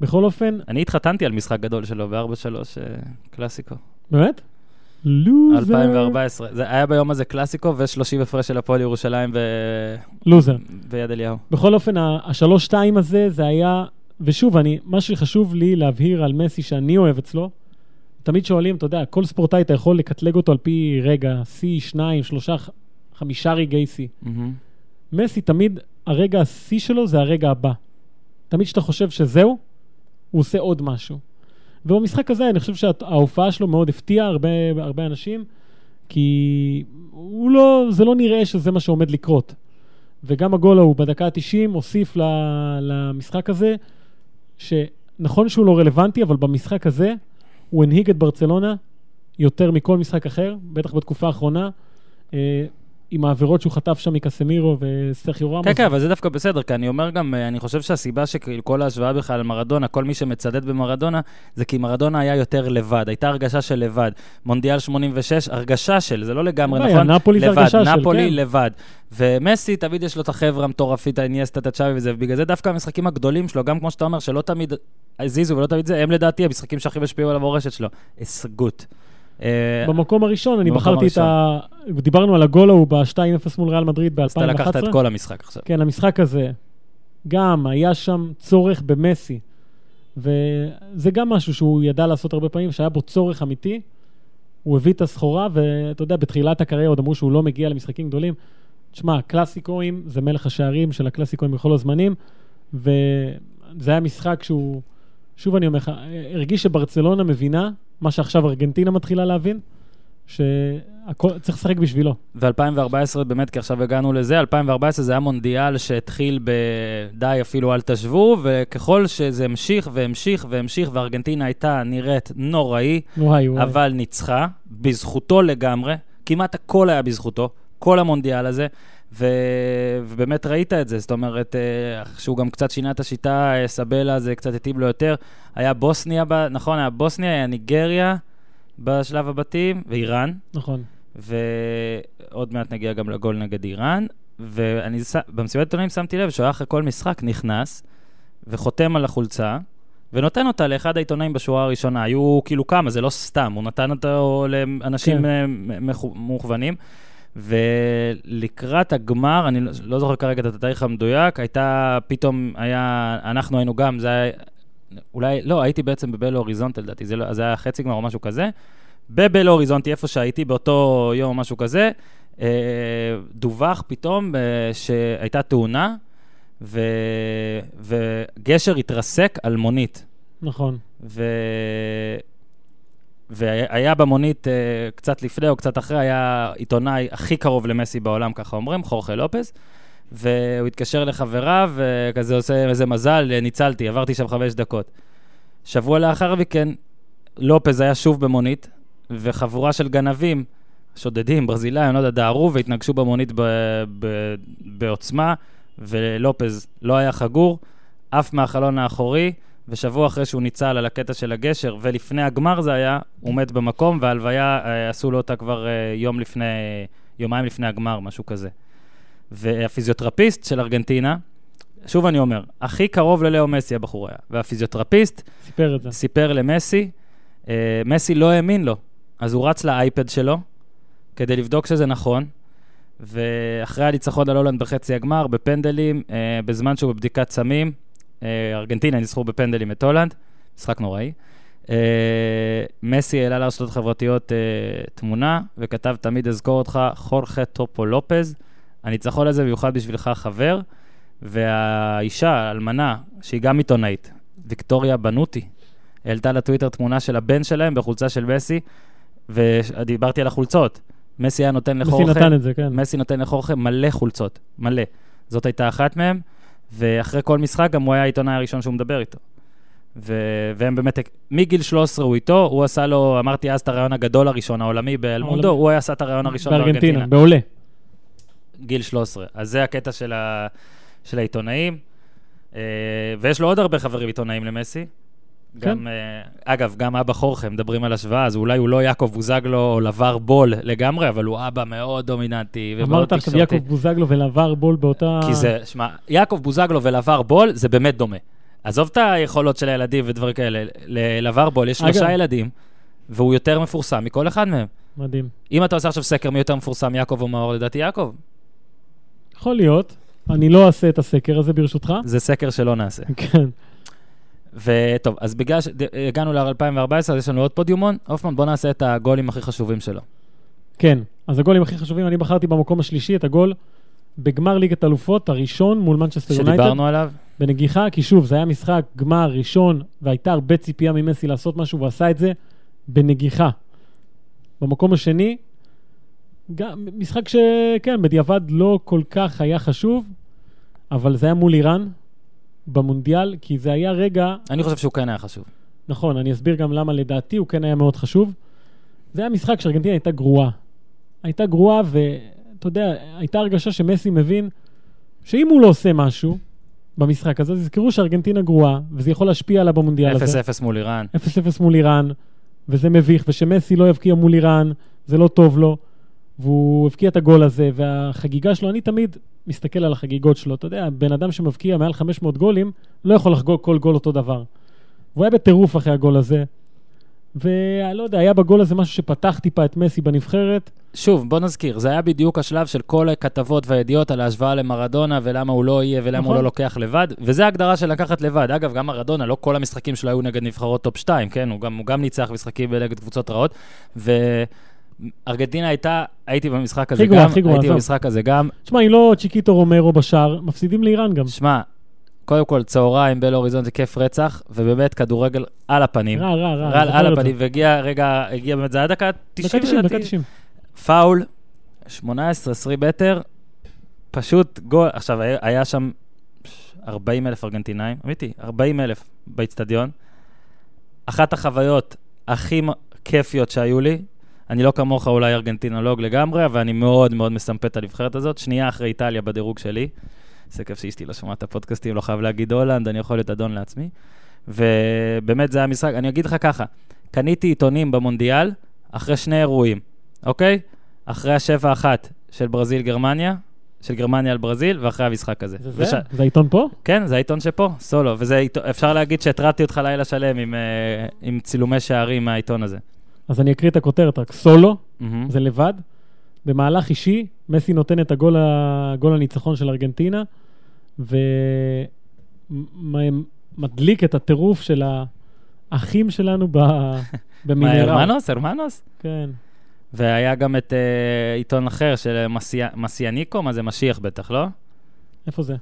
Speaker 2: בכל אופן,
Speaker 1: אני התחתנתי על משחק גדול שלו ב-4-3 קלאסיקו.
Speaker 2: באמת? לוזר.
Speaker 1: 2014. זה היה ביום הזה קלאסיקו ו-30 הפרש של הפועל ירושלים ו...
Speaker 2: לוזר.
Speaker 1: ויד אליהו.
Speaker 2: בכל אופן, ה- השלוש-שתיים הזה, זה היה... ושוב, אני, מה שחשוב לי להבהיר על מסי שאני אוהב אצלו, תמיד שואלים, אתה יודע, כל ספורטאי אתה יכול לקטלג אותו על פי רגע, שיא, שניים, שלושה, חמישה רגעי שיא.
Speaker 1: מהמם.
Speaker 2: מסי תמיד, הרגע השיא שלו זה הרגע הבא. תמיד כשאתה חושב שזהו, הוא עושה עוד משהו. ובמשחק הזה אני חושב שההופעה שלו מאוד הפתיעה הרבה, הרבה אנשים, כי הוא לא, זה לא נראה שזה מה שעומד לקרות. וגם הגול ההוא בדקה ה-90 הוסיף למשחק הזה, שנכון שהוא לא רלוונטי, אבל במשחק הזה הוא הנהיג את ברצלונה יותר מכל משחק אחר, בטח בתקופה האחרונה. אה, עם העבירות שהוא חטף שם מקסמירו וסרחיו רמוס.
Speaker 1: כן, כן, אבל זה דווקא בסדר, כי אני אומר גם, אה, אני חושב שהסיבה שכאילו כל ההשוואה בכלל על מרדונה, כל מי שמצדד במרדונה, זה כי מרדונה היה יותר לבד, הייתה הרגשה של לבד. מונדיאל 86, הרגשה של, זה לא לגמרי
Speaker 2: אין בעיה,
Speaker 1: נכון?
Speaker 2: נפולי זה הרגשה של,
Speaker 1: נפולי
Speaker 2: כן.
Speaker 1: לבד. ומסי, תמיד יש לו את החבר'ה המטורפית, האניאסטה, את הצ'אבי וזה, ובגלל זה דווקא המשחקים הגדולים שלו, גם כמו שאתה אומר, שלא תמיד הזיזו ולא תמיד זה, הם לדעתי המשחקים שהכי השפיעו על המורשת שלו. הישגות. אה,
Speaker 2: במקום הראשון, אני בחרתי את ה... דיברנו על הגול ההוא ב-2-0 מול ריאל מדריד
Speaker 1: אז אתה לקחת את
Speaker 2: ב-2011.
Speaker 1: כל המשחק עכשיו.
Speaker 2: כן, המשחק הזה, גם היה שם צורך במסי. וזה גם משהו שהוא ידע לעשות הרבה פעמים, שהיה בו צורך אמיתי. הוא הביא את הסחורה, ואתה יודע, בתחילת הקריירה עוד אמרו שהוא לא מגיע למשחקים גדולים. תשמע, קלאסיקואים זה מלך השערים של הקלאסיקואים בכל הזמנים, וזה היה משחק שהוא, שוב אני אומר לך, הרגיש שברצלונה מבינה, מה שעכשיו ארגנטינה מתחילה להבין, שצריך לשחק בשבילו.
Speaker 1: ו-2014 באמת, כי עכשיו הגענו לזה, 2014 זה היה מונדיאל שהתחיל בדי אפילו אל תשוו, וככל שזה המשיך והמשיך והמשיך, וארגנטינה הייתה נראית נוראי,
Speaker 2: וואי וואי.
Speaker 1: אבל ניצחה, בזכותו לגמרי, כמעט הכל היה בזכותו, כל המונדיאל הזה, ו... ובאמת ראית את זה, זאת אומרת, אה, שהוא גם קצת שינה את השיטה, אה, סבלה זה קצת התאים לו יותר. היה בוסניה, ב... נכון, היה בוסניה, היה ניגריה בשלב הבתים, ואיראן.
Speaker 2: נכון.
Speaker 1: ועוד מעט נגיע גם לגול נגד איראן. ואני, ש- במסיבת עיתונאים שמתי לב שהוא היה אחרי כל משחק נכנס וחותם על החולצה, ונותן אותה לאחד העיתונאים בשורה הראשונה. היו כאילו כמה, זה לא סתם, הוא נתן אותו לאנשים
Speaker 2: כן.
Speaker 1: כן. ולקראת הגמר, אני לא- לא זוכר כרגע את התאריך המדויק, הייתה, פתאום היה, אנחנו היינו גם, זה היה, אולי, לא, הייתי בעצם בבלו הוריזונטל, לדעתי, זה, לא, זה היה חצי גמר או משהו כזה. בבלו הוריזונטי, איפה שהייתי באותו יום או משהו כזה, אה, דווח פתאום אה, שהייתה תאונה, ו, וגשר התרסק על מונית.
Speaker 2: נכון.
Speaker 1: ו... והיה במונית אה, קצת לפני או קצת אחרי, היה עיתונאי הכי קרוב למסי בעולם, ככה אומרים, חורכה לופס, והוא התקשר לחבריו, וכזה עושה איזה מזל, ניצלתי, עברתי שם חמש דקות. שבוע לאחר מכן, לופז היה שוב במונית, וחבורה של גנבים, שודדים, ברזילאים, לא יודע, דהרו והתנגשו במונית ב- ב- בעוצמה, ולופז לא היה חגור, עף מהחלון האחורי, ושבוע אחרי שהוא ניצל על הקטע של הגשר, ולפני הגמר זה היה, הוא מת במקום, והלוויה, אה, עשו לו אותה כבר אה, יום לפני, יומיים לפני הגמר, משהו כזה. והפיזיותרפיסט של ארגנטינה, שוב אני אומר, הכי קרוב ללאו מסי הבחור היה, והפיזיותרפיסט
Speaker 2: סיפר.
Speaker 1: סיפר למסי, אה, מסי לא האמין לו, אז הוא רץ לאייפד שלו כדי לבדוק שזה נכון, ואחרי הניצחון על הולנד בחצי הגמר, בפנדלים, אה, בזמן שהוא בבדיקת סמים, ארגנטינה ניצחו בפנדלים את הולנד, משחק נוראי. אה, מסי העלה לרשתות החברתיות אה, תמונה, וכתב, תמיד אזכור אותך, חורכה טופו לופז. הניצחון הזה מיוחד בשבילך, חבר. והאישה, האלמנה, שהיא גם עיתונאית, ויקטוריה בנוטי, העלתה לטוויטר תמונה של הבן שלהם בחולצה של מסי, ודיברתי על החולצות. מסי היה נותן
Speaker 2: מסי
Speaker 1: לחורכה,
Speaker 2: נתן את זה, כן.
Speaker 1: מסי נותן לחורכה מלא חולצות, מלא. זאת הייתה אחת מהן, ואחרי כל משחק גם הוא היה העיתונאי הראשון שהוא מדבר איתו. ו- והם באמת, מגיל 13 הוא איתו, הוא עשה לו, אמרתי אז את הרעיון הגדול הראשון, העולמי באלמונדו. הוא היה עשה את הרעיון הראשון
Speaker 2: בארגנטינה,
Speaker 1: בארגנטינה.
Speaker 2: בעולה.
Speaker 1: גיל 13. אז זה הקטע של, ה... של העיתונאים. אה, ויש לו עוד הרבה חברים עיתונאים למסי.
Speaker 2: כן.
Speaker 1: גם, אה, אגב, גם אבא חורכה, מדברים על השוואה, אז אולי הוא לא יעקב בוזגלו או לבר בול לגמרי, אבל הוא אבא מאוד דומיננטי ומאוד
Speaker 2: אמרת עכשיו. יעקב בוזגלו ולעבר בול באותה...
Speaker 1: כי זה, שמע, יעקב בוזגלו ולבר בול זה באמת דומה. עזוב את היכולות של הילדים ודברים כאלה, ללבר בול יש
Speaker 2: אגב-
Speaker 1: שלושה ילדים, והוא יותר מפורסם מכל אחד מהם.
Speaker 2: מדהים.
Speaker 1: אם אתה עושה עכשיו סקר מי יותר מפורסם, יעקב או מאור, לדעתי יעקב.
Speaker 2: יכול להיות. אני לא אעשה את הסקר הזה ברשותך.
Speaker 1: זה סקר שלא נעשה.
Speaker 2: כן.
Speaker 1: וטוב, אז בגלל שהגענו ל-2014, אז יש לנו עוד פודיומון. הופמן, בוא נעשה את הגולים הכי חשובים שלו.
Speaker 2: כן, אז הגולים הכי חשובים, אני בחרתי במקום השלישי את הגול בגמר ליגת אלופות, הראשון מול מנצ'סטר יונייטד.
Speaker 1: שדיברנו עליו.
Speaker 2: בנגיחה, כי שוב, זה היה משחק גמר ראשון, והייתה הרבה ציפייה ממסי לעשות משהו, והוא עשה את זה בנגיחה. במקום השני, גם משחק שכן, בדיעבד לא כל כך היה חשוב, אבל זה היה מול איראן במונדיאל, כי זה היה רגע...
Speaker 1: אני חושב שהוא כן היה חשוב.
Speaker 2: נכון, אני אסביר גם למה לדעתי הוא כן היה מאוד חשוב. זה היה משחק שארגנטינה הייתה גרועה. הייתה גרועה, ואתה יודע, הייתה הרגשה שמסי מבין שאם הוא לא עושה משהו במשחק הזה, אז יזכרו שארגנטינה גרועה, וזה יכול להשפיע עליו במונדיאל הזה.
Speaker 1: 0-0 מול איראן.
Speaker 2: 0-0 מול איראן, וזה מביך, ושמסי לא יבקיע מול איראן, זה לא טוב לו, והוא הבקיע את הגול הזה, והחגיגה שלו, אני תמיד מסתכל על החגיגות שלו. אתה יודע, בן אדם שמבקיע מעל 500 גולים, לא יכול לחגוג כל גול אותו דבר. והוא היה בטירוף אחרי הגול הזה. ואני לא יודע, היה בגול הזה משהו שפתח טיפה את מסי בנבחרת.
Speaker 1: שוב, בוא נזכיר, זה היה בדיוק השלב של כל הכתבות והידיעות על ההשוואה למרדונה, ולמה הוא לא יהיה ולמה
Speaker 2: נכון.
Speaker 1: הוא לא לוקח לבד, וזה ההגדרה של לקחת לבד. אגב, גם מרדונה, לא כל המשחקים שלו היו נגד נבחרות top 2, כן? הוא גם, הוא גם ניצח משחקים נגד קבוצות רעות, וארגנטינה הייתה, הייתי במשחק הזה גם,
Speaker 2: הכי גרועה,
Speaker 1: הייתי. במשחק הזה גם.
Speaker 2: תשמע, אם לא צ'יקיטו רומרו בשער, מפסידים לאיראן גם.
Speaker 1: שמע, קודם כל, צהריים באל אוריזון זה כיף רצח, ובאמת כדורגל על הפנים.
Speaker 2: רע, רע, רע.
Speaker 1: רע על. הפנים, והגיע רגע, הגיע באמת, זה היה דקה 90
Speaker 2: דקה 90, דקה
Speaker 1: לדעתי.
Speaker 2: 90.
Speaker 1: פאול, 18-20 מטר, פשוט גול. עכשיו, היה, שם 40 אלף ארגנטינאים, אמיתי, 40 אלף באיצטדיון. אחת החוויות הכי כיפיות שהיו לי, אני לא כמוך אולי ארגנטינולוג לגמרי, אבל אני מאוד מאוד מסמפת את הנבחרת הזאת. שנייה אחרי איטליה בדירוג שלי. זה כיף שאשתי לא שומעת את הפודקאסטים, לא חייב להגיד הולנד, אני יכול להיות אדון לעצמי. ובאמת זה היה משחק, אני אגיד לך ככה, קניתי עיתונים במונדיאל אחרי שני אירועים, אוקיי? אחרי השבע אחת של ברזיל-גרמניה, של גרמניה על ברזיל, ואחרי המשחק הזה.
Speaker 2: זה
Speaker 1: וש-
Speaker 2: זה? זה העיתון פה?
Speaker 1: כן, זה העיתון שפה, סולו, וזה עיתון, אפשר להגיד שהתרעתי אותך לילה שלם עם, אה, עם צילומי שערים מהעיתון הזה.
Speaker 2: אז אני אקריא את הכותרת רק. סולו,
Speaker 1: מהמם.
Speaker 2: זה לבד. במהלך אישי, מסי נותן את הגול, ה- גול הניצחון של ארגנטינה, ומדליק את הטירוף של האחים שלנו ב... במינרל.
Speaker 1: הרמנוס? הרמנוס?
Speaker 2: כן.
Speaker 1: והיה גם את אה, עיתון אחר של מסיה, מסיאניקו, מה זה משיח בטח, לא?
Speaker 2: איפה זה?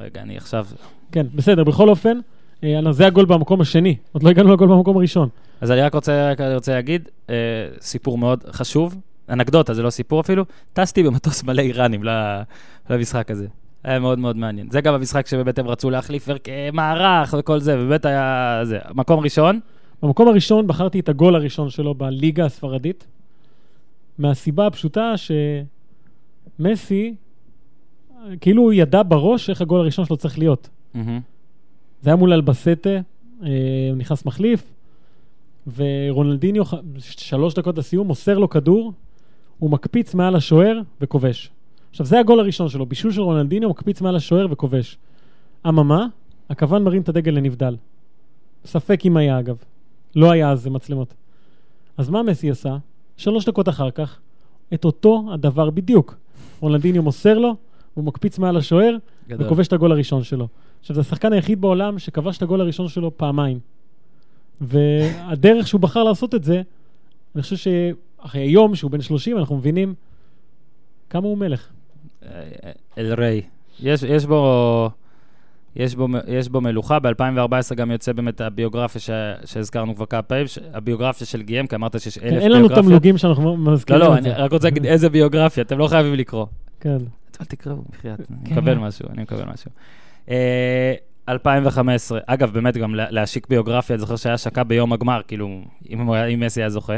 Speaker 1: רגע, אני עכשיו...
Speaker 2: כן, בסדר, בכל אופן, אה, זה הגול במקום השני. עוד לא הגענו לגול במקום הראשון.
Speaker 1: אז אני רק רוצה, רק רוצה להגיד, אה, סיפור מאוד חשוב, אנקדוטה, זה לא סיפור אפילו, טסתי במטוס מלא איראנים למשחק הזה. היה מאוד מאוד מעניין. זה גם המשחק שבאמת הם רצו להחליף מערך וכל זה, ובאמת היה זה. מקום ראשון,
Speaker 2: במקום הראשון בחרתי את הגול הראשון שלו בליגה הספרדית, מהסיבה הפשוטה שמסי, כאילו הוא ידע בראש איך הגול הראשון שלו צריך להיות.
Speaker 1: מהמם.
Speaker 2: זה היה מול אלבסטה, אה, הוא נכנס מחליף, ורונלדיניו, שלוש דקות לסיום, מוסר לו כדור, הוא מקפיץ מעל השוער וכובש. עכשיו, זה הגול הראשון שלו, בישול של רונלדיניו, מקפיץ מעל השוער וכובש. אממה, הכוון מרים את הדגל לנבדל. ספק אם היה, אגב. לא היה אז מצלמות. אז מה מסי עשה? שלוש דקות אחר כך, את אותו הדבר בדיוק. רונלדיניו מוסר לו, הוא מקפיץ מעל השוער. וכובש את הגול הראשון שלו. עכשיו, זה השחקן היחיד בעולם שכבש את הגול הראשון שלו פעמיים. והדרך שהוא בחר לעשות את זה, אני חושב שאחרי היום, שהוא בן 30, אנחנו מבינים כמה הוא מלך.
Speaker 1: אה, אל ריי. יש, יש בו... יש בו, יש בו מלוכה, ב-2014 גם יוצא באמת הביוגרפיה ש, שהזכרנו כבר כמה פעמים, ש- הביוגרפיה של גיאם, כי אמרת שיש אלף
Speaker 2: כן, אין לנו
Speaker 1: ביוגרפיות.
Speaker 2: תמלוגים שאנחנו
Speaker 1: לא,
Speaker 2: מזכירים
Speaker 1: לא,
Speaker 2: את
Speaker 1: אני. רק רוצה להגיד איזה ביוגרפיה, אתם לא חייבים לקרוא.
Speaker 2: כן.
Speaker 1: אל תקראו, בחייאת, אני
Speaker 2: כן.
Speaker 1: מקבל משהו, אני מקבל משהו. אה, 2015, אגב, באמת גם לה- להשיק ביוגרפיה, אני זוכר שהיה השקה ביום הגמר, כאילו, אם הוא היה- אם מסי היה זוכה.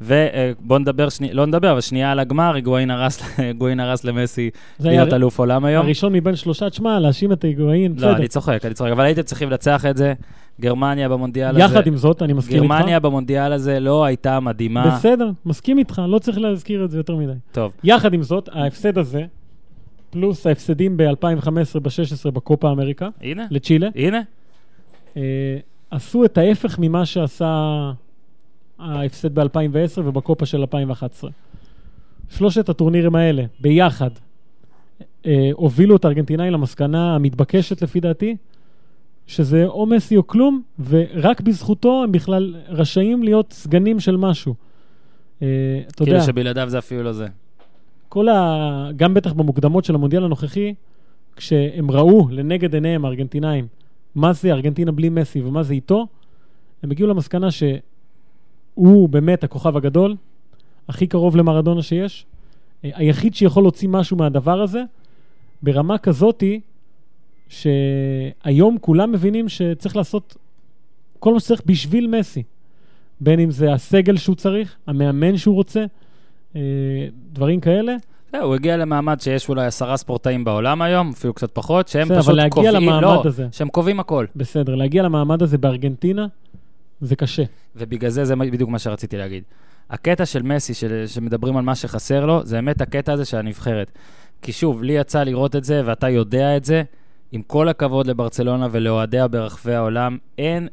Speaker 1: ובואו נדבר, שני- לא נדבר, אבל שנייה על הגמר, היגואין הרס היגואין הרס למסי להיות אלוף עולם היום.
Speaker 2: הראשון מבין שלושה, תשמע, להאשים את ההיגואין,
Speaker 1: לא,
Speaker 2: בסדר.
Speaker 1: אני צוחק, אני צוחק, אבל הייתם צריכים לנצח את זה. גרמניה במונדיאל הזה.
Speaker 2: יחד עם זאת, אני מסכים איתך.
Speaker 1: גרמניה במונדיאל הזה לא הייתה מדהימה.
Speaker 2: בסדר, מסכים איתך, לא צריך להזכיר את זה יותר מדי.
Speaker 1: טוב,
Speaker 2: יחד עם זאת, ההפסד הזה, פלוס ההפסדים ב-2015, ב-16 בקופה אמריקה,
Speaker 1: הנה,
Speaker 2: לצ'ילה,
Speaker 1: הנה.
Speaker 2: אה, עשו את ההפך ממה שעשה ההפסד ב-2010 ובקופה של 2011. שלושת הטורנירים האלה, ביחד, אה, הובילו את הארגנטינאים למסקנה המתבקשת לפי דעתי, שזה או מסי או כלום, ורק בזכותו הם בכלל רשאים להיות סגנים של משהו. אה, אתה יודע,
Speaker 1: כאילו שבלעדיו זה אפילו לא זה.
Speaker 2: כל ה... גם בטח במוקדמות של המונדיאל הנוכחי, כשהם ראו לנגד עיניהם הארגנטינאים מה זה ארגנטינה בלי מסי ומה זה איתו, הם הגיעו למסקנה שהוא באמת הכוכב הגדול, הכי קרוב למרדונה שיש, אה, היחיד שיכול להוציא משהו מהדבר הזה, ברמה כזאתי, שהיום כולם מבינים שצריך לעשות כל מה שצריך בשביל מסי. בין אם זה הסגל שהוא צריך, המאמן שהוא רוצה, דברים כאלה.
Speaker 1: הוא הגיע למעמד שיש אולי עשרה ספורטאים בעולם היום, אפילו קצת פחות, שהם
Speaker 2: בסדר,
Speaker 1: פשוט קובעים, לא,
Speaker 2: הזה.
Speaker 1: שהם קובעים הכל.
Speaker 2: בסדר, להגיע למעמד הזה בארגנטינה זה קשה.
Speaker 1: ובגלל זה, זה בדיוק מה שרציתי להגיד. הקטע של מסי, של, שמדברים על מה שחסר לו, זה באמת הקטע הזה של הנבחרת. כי שוב, לי יצא לראות את זה, ואתה יודע את זה, עם כל הכבוד לברצלונה ולאוהדיה ברחבי העולם, אין,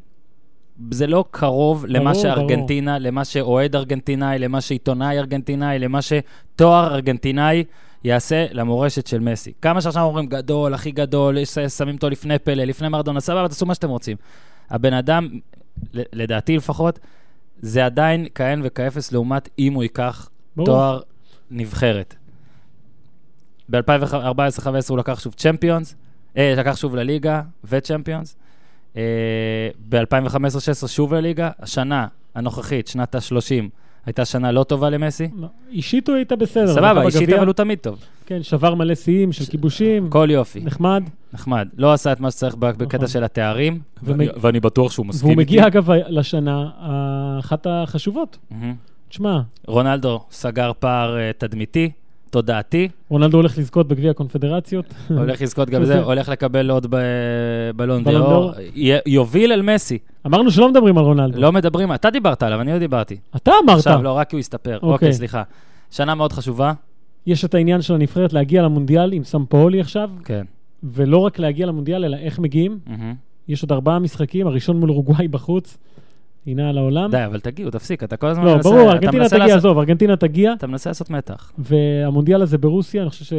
Speaker 1: זה לא קרוב למה
Speaker 2: ברור,
Speaker 1: שארגנטינה, למה שאוהד ארגנטינאי, למה שעיתונאי ארגנטינאי, למה שתואר ארגנטינאי יעשה למורשת של מסי. כמה שעכשיו אומרים גדול, הכי גדול, שמים אותו לפני פלא, לפני מרדונה, סבבה, תעשו מה שאתם רוצים. הבן אדם, לדעתי לפחות, זה עדיין כאין וכאפס לעומת אם הוא ייקח
Speaker 2: ברור.
Speaker 1: תואר נבחרת. ב-2014-2015 הוא לקח שוב צ'מפיונס, אה, לקח שוב לליגה וצ'מפיונס. אה, ב-2015-2016 שוב לליגה. השנה הנוכחית, שנת ה-30, הייתה שנה לא טובה למסי.
Speaker 2: לא, אישית הוא הייתה בסדר.
Speaker 1: סבבה, אישית. אבל הוא תמיד טוב.
Speaker 2: כן, שבר מלא שיאים של כיבושים,
Speaker 1: הכל יופי,
Speaker 2: נחמד.
Speaker 1: נחמד. לא עשה את מה שצריך ב- בקטע
Speaker 2: נכון.
Speaker 1: של התארים,
Speaker 2: ומ-
Speaker 1: ואני- ואני בטוח שהוא מסכים
Speaker 2: והוא
Speaker 1: איתי.
Speaker 2: מגיע, אגב, לשנה האחת החשובות.
Speaker 1: מהמם.
Speaker 2: תשמע,
Speaker 1: רונלדו סגר פער אה, תדמיתי, תודעתי,
Speaker 2: רונלדו הולך לזכות בגביע הקונפדרציות.
Speaker 1: הולך לזכות גם בזה, הולך לקבל עוד בלון דיאור, יוביל אל מסי.
Speaker 2: אמרנו שלא מדברים על רונלדו.
Speaker 1: לא מדברים, אתה דיברת עליו, אני לא דיברתי.
Speaker 2: אתה אמרת.
Speaker 1: עכשיו, לא, רק הוא יסתפר.
Speaker 2: אוקיי.
Speaker 1: אוקיי, סליחה. שנה מאוד חשובה.
Speaker 2: יש את העניין של הנבחרת להגיע למונדיאל עם סמפאולי עכשיו,
Speaker 1: כן.
Speaker 2: ולא רק להגיע למונדיאל, אלא איך מגיעים. יש עוד ארבעה משחקים, הראשון מול אורוגוואי בחוץ, הנה על העולם.
Speaker 1: די, אבל תגיעו, תפסיק, אתה כל הזמן
Speaker 2: לא,
Speaker 1: מנסה...
Speaker 2: ברור,
Speaker 1: אתה
Speaker 2: ארגנטינה תגיע,
Speaker 1: לעשות-
Speaker 2: עזוב, ארגנטינה תגיע,
Speaker 1: אתה מנסה לעשות מתח.
Speaker 2: והמונדיאל הזה ברוסיה, אני חושב ש...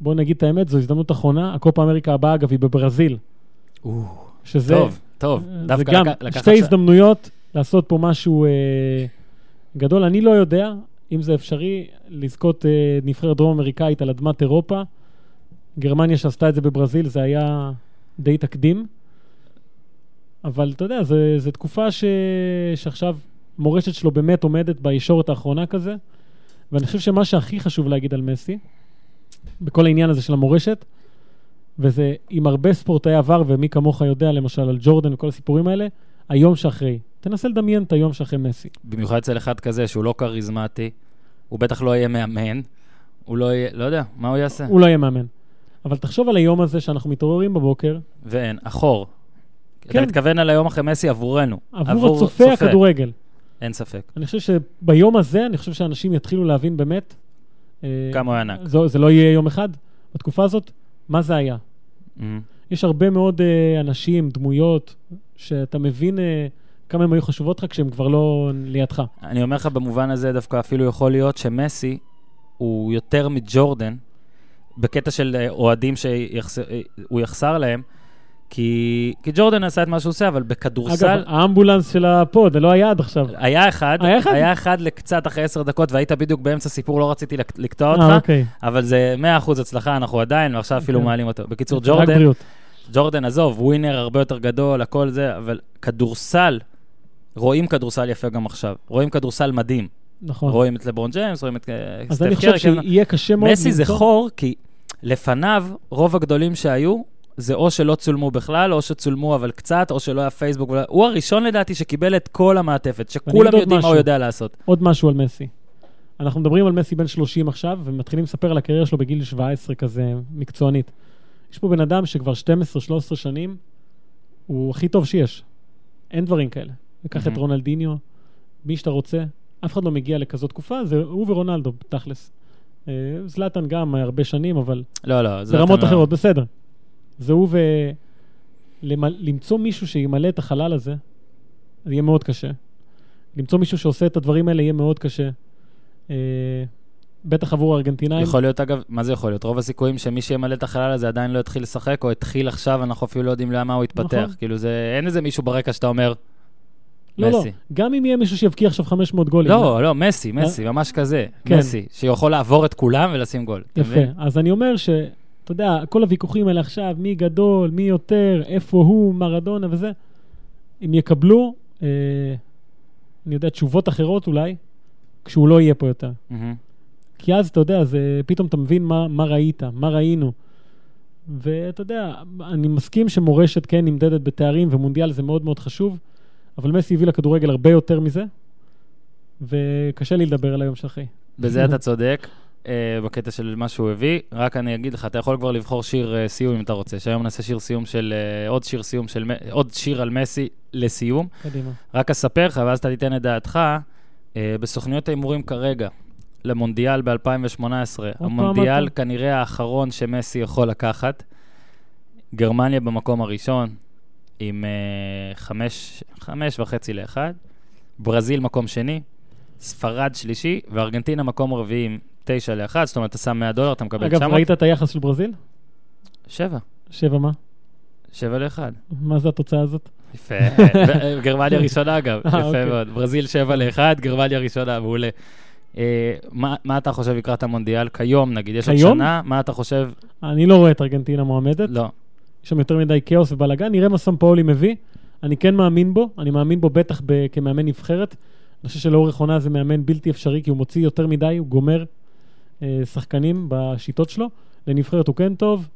Speaker 2: בואו נגיד את האמת, זו הזדמנות אחרונה. הקופה אמריקה הבאה, אגב, היא בברזיל. שזה...
Speaker 1: טוב, טוב.
Speaker 2: זה
Speaker 1: דווקא
Speaker 2: גם
Speaker 1: לק- לקחת
Speaker 2: שתי הזדמנויות לעשות פה משהו אה, גדול. אני לא יודע אם זה אפשרי לזכות אה, נבחרת דרום אמריקאית על אדמת אירופה. גרמניה שעשתה את זה בברזיל, זה היה די תקדים. אבל אתה יודע, זו תקופה ש... שעכשיו מורשת שלו באמת עומדת בישורת האחרונה כזה. ואני חושב שמה שהכי חשוב להגיד על מסי, בכל העניין הזה של המורשת, וזה עם הרבה ספורטאי עבר, ומי כמוך יודע, למשל, על ג'ורדן וכל הסיפורים האלה, היום שאחרי. תנסה לדמיין את היום שאחרי מסי.
Speaker 1: במיוחד אצל אחד כזה שהוא לא כריזמטי, הוא בטח לא יהיה מאמן, הוא לא יהיה, לא יודע, מה הוא יעשה?
Speaker 2: הוא לא יהיה מאמן. אבל תחשוב על היום הזה שאנחנו מתעוררים בבוקר,
Speaker 1: ואין, אחור. אתה
Speaker 2: כן.
Speaker 1: מתכוון על היום אחרי מסי עבורנו.
Speaker 2: עבור הצופה הכדורגל.
Speaker 1: אין ספק.
Speaker 2: אני חושב שביום הזה, אני חושב שאנשים יתחילו להבין באמת... אה,
Speaker 1: כמה הוא ענק.
Speaker 2: זה, זה לא יהיה יום אחד, בתקופה הזאת, מה זה היה.
Speaker 1: מהמם.
Speaker 2: יש הרבה מאוד אה, אנשים, דמויות, שאתה מבין אה, כמה הן היו חשובות לך כשהן כבר לא לידך.
Speaker 1: אני אומר לך, במובן הזה דווקא אפילו יכול להיות שמסי הוא יותר מג'ורדן, בקטע של אוהדים שהוא יחסר להם, כי, כי ג'ורדן עשה את מה שהוא עושה, אבל בכדורסל...
Speaker 2: אגב, האמבולנס של הפוד, זה לא היה עד עכשיו.
Speaker 1: היה אחד,
Speaker 2: היה אחד?
Speaker 1: היה אחד לקצת אחרי עשר דקות, והיית בדיוק באמצע סיפור, לא רציתי לק- לקטוע אותך,
Speaker 2: אה, אוקיי.
Speaker 1: אבל זה 100% הצלחה, אנחנו עדיין, ועכשיו אפילו
Speaker 2: כן.
Speaker 1: מעלים אותו. בקיצור, ג'ורדן. ג'ורדן, עזוב, ווינר הרבה יותר גדול, הכל זה, אבל כדורסל, רואים כדורסל יפה גם עכשיו. רואים כדורסל מדהים.
Speaker 2: נכון.
Speaker 1: רואים את לברון ג'יימס, רואים את אה,
Speaker 2: אז
Speaker 1: סטף
Speaker 2: אני
Speaker 1: קרי,
Speaker 2: חושב
Speaker 1: כן.
Speaker 2: שיהיה קשה מאוד
Speaker 1: מסי זה חור, כי לפניו, רוב הגדולים שהיו, זה או שלא צולמו בכלל, או שצולמו אבל קצת, או שלא היה פייסבוק. הוא הראשון לדעתי שקיבל את כל המעטפת, שכולם יודעים מה. הוא יודע לעשות.
Speaker 2: עוד משהו על מסי. אנחנו מדברים על מסי בן 30 עכשיו, ומתחילים לספר על הקריירה שלו בגיל 17 כזה, מקצוענית. יש פה בן אדם שכבר 12-13 שנים, הוא הכי טוב שיש. אין דברים כאלה. ניקח את
Speaker 1: מהמם.
Speaker 2: רונלדיניו, מי שאתה רוצה, אף אחד לא מגיע לכזאת תקופה, זה הוא ורונלדו, תכלס. אה, זלאטן גם הרבה שנים, אבל
Speaker 1: לא, לא. זה
Speaker 2: ברמות
Speaker 1: אתה-
Speaker 2: אחרות, בסדר. זה הוא ו... למ- למצוא מישהו שימלא את החלל הזה, זה יהיה מאוד קשה. למצוא מישהו שעושה את הדברים האלה יהיה מאוד קשה. אה, בטח עבור הארגנטינאים.
Speaker 1: יכול להיות, אגב, מה זה יכול להיות? רוב הסיכויים שמי שימלא את החלל הזה עדיין לא יתחיל לשחק, או התחיל עכשיו, אנחנו אפילו לא יודעים למה הוא יתפתח.
Speaker 2: נכון.
Speaker 1: כאילו, זה, אין איזה מישהו ברקע שאתה אומר,
Speaker 2: לא, לא,
Speaker 1: מסי.
Speaker 2: גם אם יהיה מישהו שיבקיע עכשיו 500 גולים.
Speaker 1: לא, לא, מסי, מסי, ממש כזה.
Speaker 2: כן.
Speaker 1: מסי, שיכול לעבור את כולם ולשים גול.
Speaker 2: יפה. אז אני אומר ש... אתה יודע, כל הוויכוחים האלה עכשיו, מי גדול, מי יותר, איפה הוא, מרדונה וזה, אם יקבלו, אה, אני יודע, תשובות אחרות אולי, כשהוא לא יהיה פה יותר.
Speaker 1: מהמם.
Speaker 2: כי אז, אתה יודע, זה, פתאום אתה מבין מה, מה ראית, מה ראינו. ואתה יודע, אני מסכים שמורשת כן נמדדת בתארים, ומונדיאל זה מאוד מאוד חשוב, אבל מסי הביא לכדורגל הרבה יותר מזה, וקשה לי לדבר על היום של אחי.
Speaker 1: בזה אתה צודק, בקטע של מה שהוא הביא. רק אני אגיד לך, אתה יכול כבר לבחור שיר אה, סיום אם אתה רוצה, שהיום נעשה שיר סיום של, אה, עוד שיר סיום של, עוד שיר על מסי לסיום.
Speaker 2: קדימה.
Speaker 1: רק אספר לך, ואז אתה תיתן את דעתך, אה, בסוכניות ההימורים כרגע, למונדיאל ב-2018,
Speaker 2: פעם
Speaker 1: המונדיאל
Speaker 2: אתה.
Speaker 1: כנראה האחרון שמסי יכול לקחת, גרמניה במקום הראשון, עם אה, חמש, חמש וחצי לאחד, ברזיל מקום שני, ספרד שלישי, וארגנטינה מקום רביעי עם תשע לאחד, זאת אומרת, אתה שם 100 דולר, אתה מקבל
Speaker 2: אגב,
Speaker 1: 900.
Speaker 2: ראית את היחס של ברזיל?
Speaker 1: שבע,
Speaker 2: שבע מה?
Speaker 1: שבע לאחד.
Speaker 2: מה זה התוצאה הזאת?
Speaker 1: יפה. גרמניה ראשונה אגב,
Speaker 2: אה,
Speaker 1: יפה
Speaker 2: אוקיי.
Speaker 1: מאוד. ברזיל 7 ל-1, גרמניה ראשונה, מעולה. אה, מה אתה חושב לקראת המונדיאל? כיום נגיד, יש עוד? שנה, מה אתה חושב?
Speaker 2: אני לא רואה את ארגנטינה מועמדת.
Speaker 1: לא.
Speaker 2: יש שם יותר מדי כאוס ובלאגן, נראה מה סמפאולי מביא. אני כן מאמין בו, אני מאמין בו בטח כמאמן נבחרת. אני חושב שלאורך עונה זה מאמן בלתי אפשרי, כי הוא מוציא יותר מדי, הוא גומר שחקנים בשיטות שלו. לנבחרת הוא כן טוב.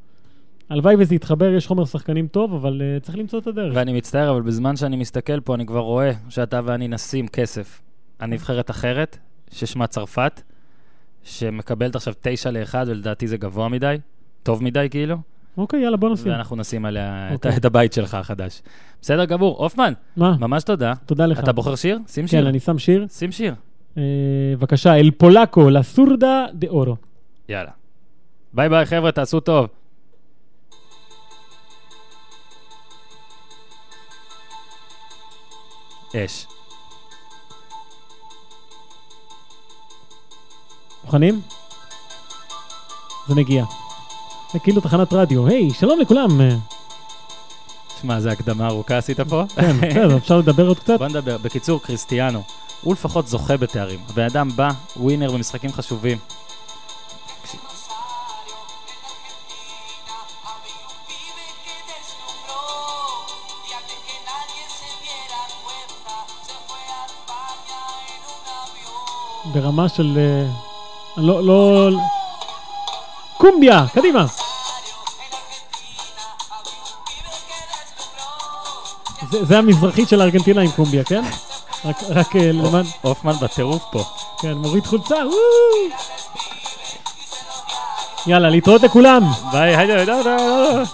Speaker 2: הלוואי וזה יתחבר, יש חומר שחקנים טוב, אבל אה, צריך למצוא את הדרך.
Speaker 1: ואני מצטער, אבל בזמן שאני מסתכל פה, אני כבר רואה שאתה ואני נשים כסף על נבחרת אחרת, ששמה צרפת, שמקבלת עכשיו 9 ל-1, ולדעתי זה גבוה מדי, טוב מדי כאילו,
Speaker 2: אוקיי, יאללה, בוא נשים.
Speaker 1: ואנחנו נשים עליה
Speaker 2: אוקיי.
Speaker 1: את הבית שלך החדש. בסדר גמור. הופמן,
Speaker 2: מה?
Speaker 1: ממש תודה.
Speaker 2: תודה לך.
Speaker 1: אתה בוחר שיר? שים שיר.
Speaker 2: כן, אני שם שיר.
Speaker 1: שים שיר.
Speaker 2: אה, בבקשה, אל פולקו, לסורדה דה אורו.
Speaker 1: יאללה. ביי ביי, חבר'ה, תעשו טוב. אש.
Speaker 2: מוכנים? זה מגיע. זה כאילו תחנת רדיו. היי, שלום לכולם.
Speaker 1: שמע, זו הקדמה ארוכה עשית פה?
Speaker 2: כן, בסדר, אפשר לדבר עוד קצת?
Speaker 1: בוא נדבר. בקיצור, קריסטיאנו, הוא לפחות זוכה בתארים. הבן אדם בא, ווינר במשחקים חשובים.
Speaker 2: ברמה של... אה, לא, לא... קומביה, קדימה. זה, זה המזרחית של ארגנטינה עם קומביה, כן? רק, רק אה, למען...
Speaker 1: הופמן בטירוף פה.
Speaker 2: כן, מוריד חולצה! יאללה, להתראות לכולם.
Speaker 1: ביי, היי, היי, היי, היי.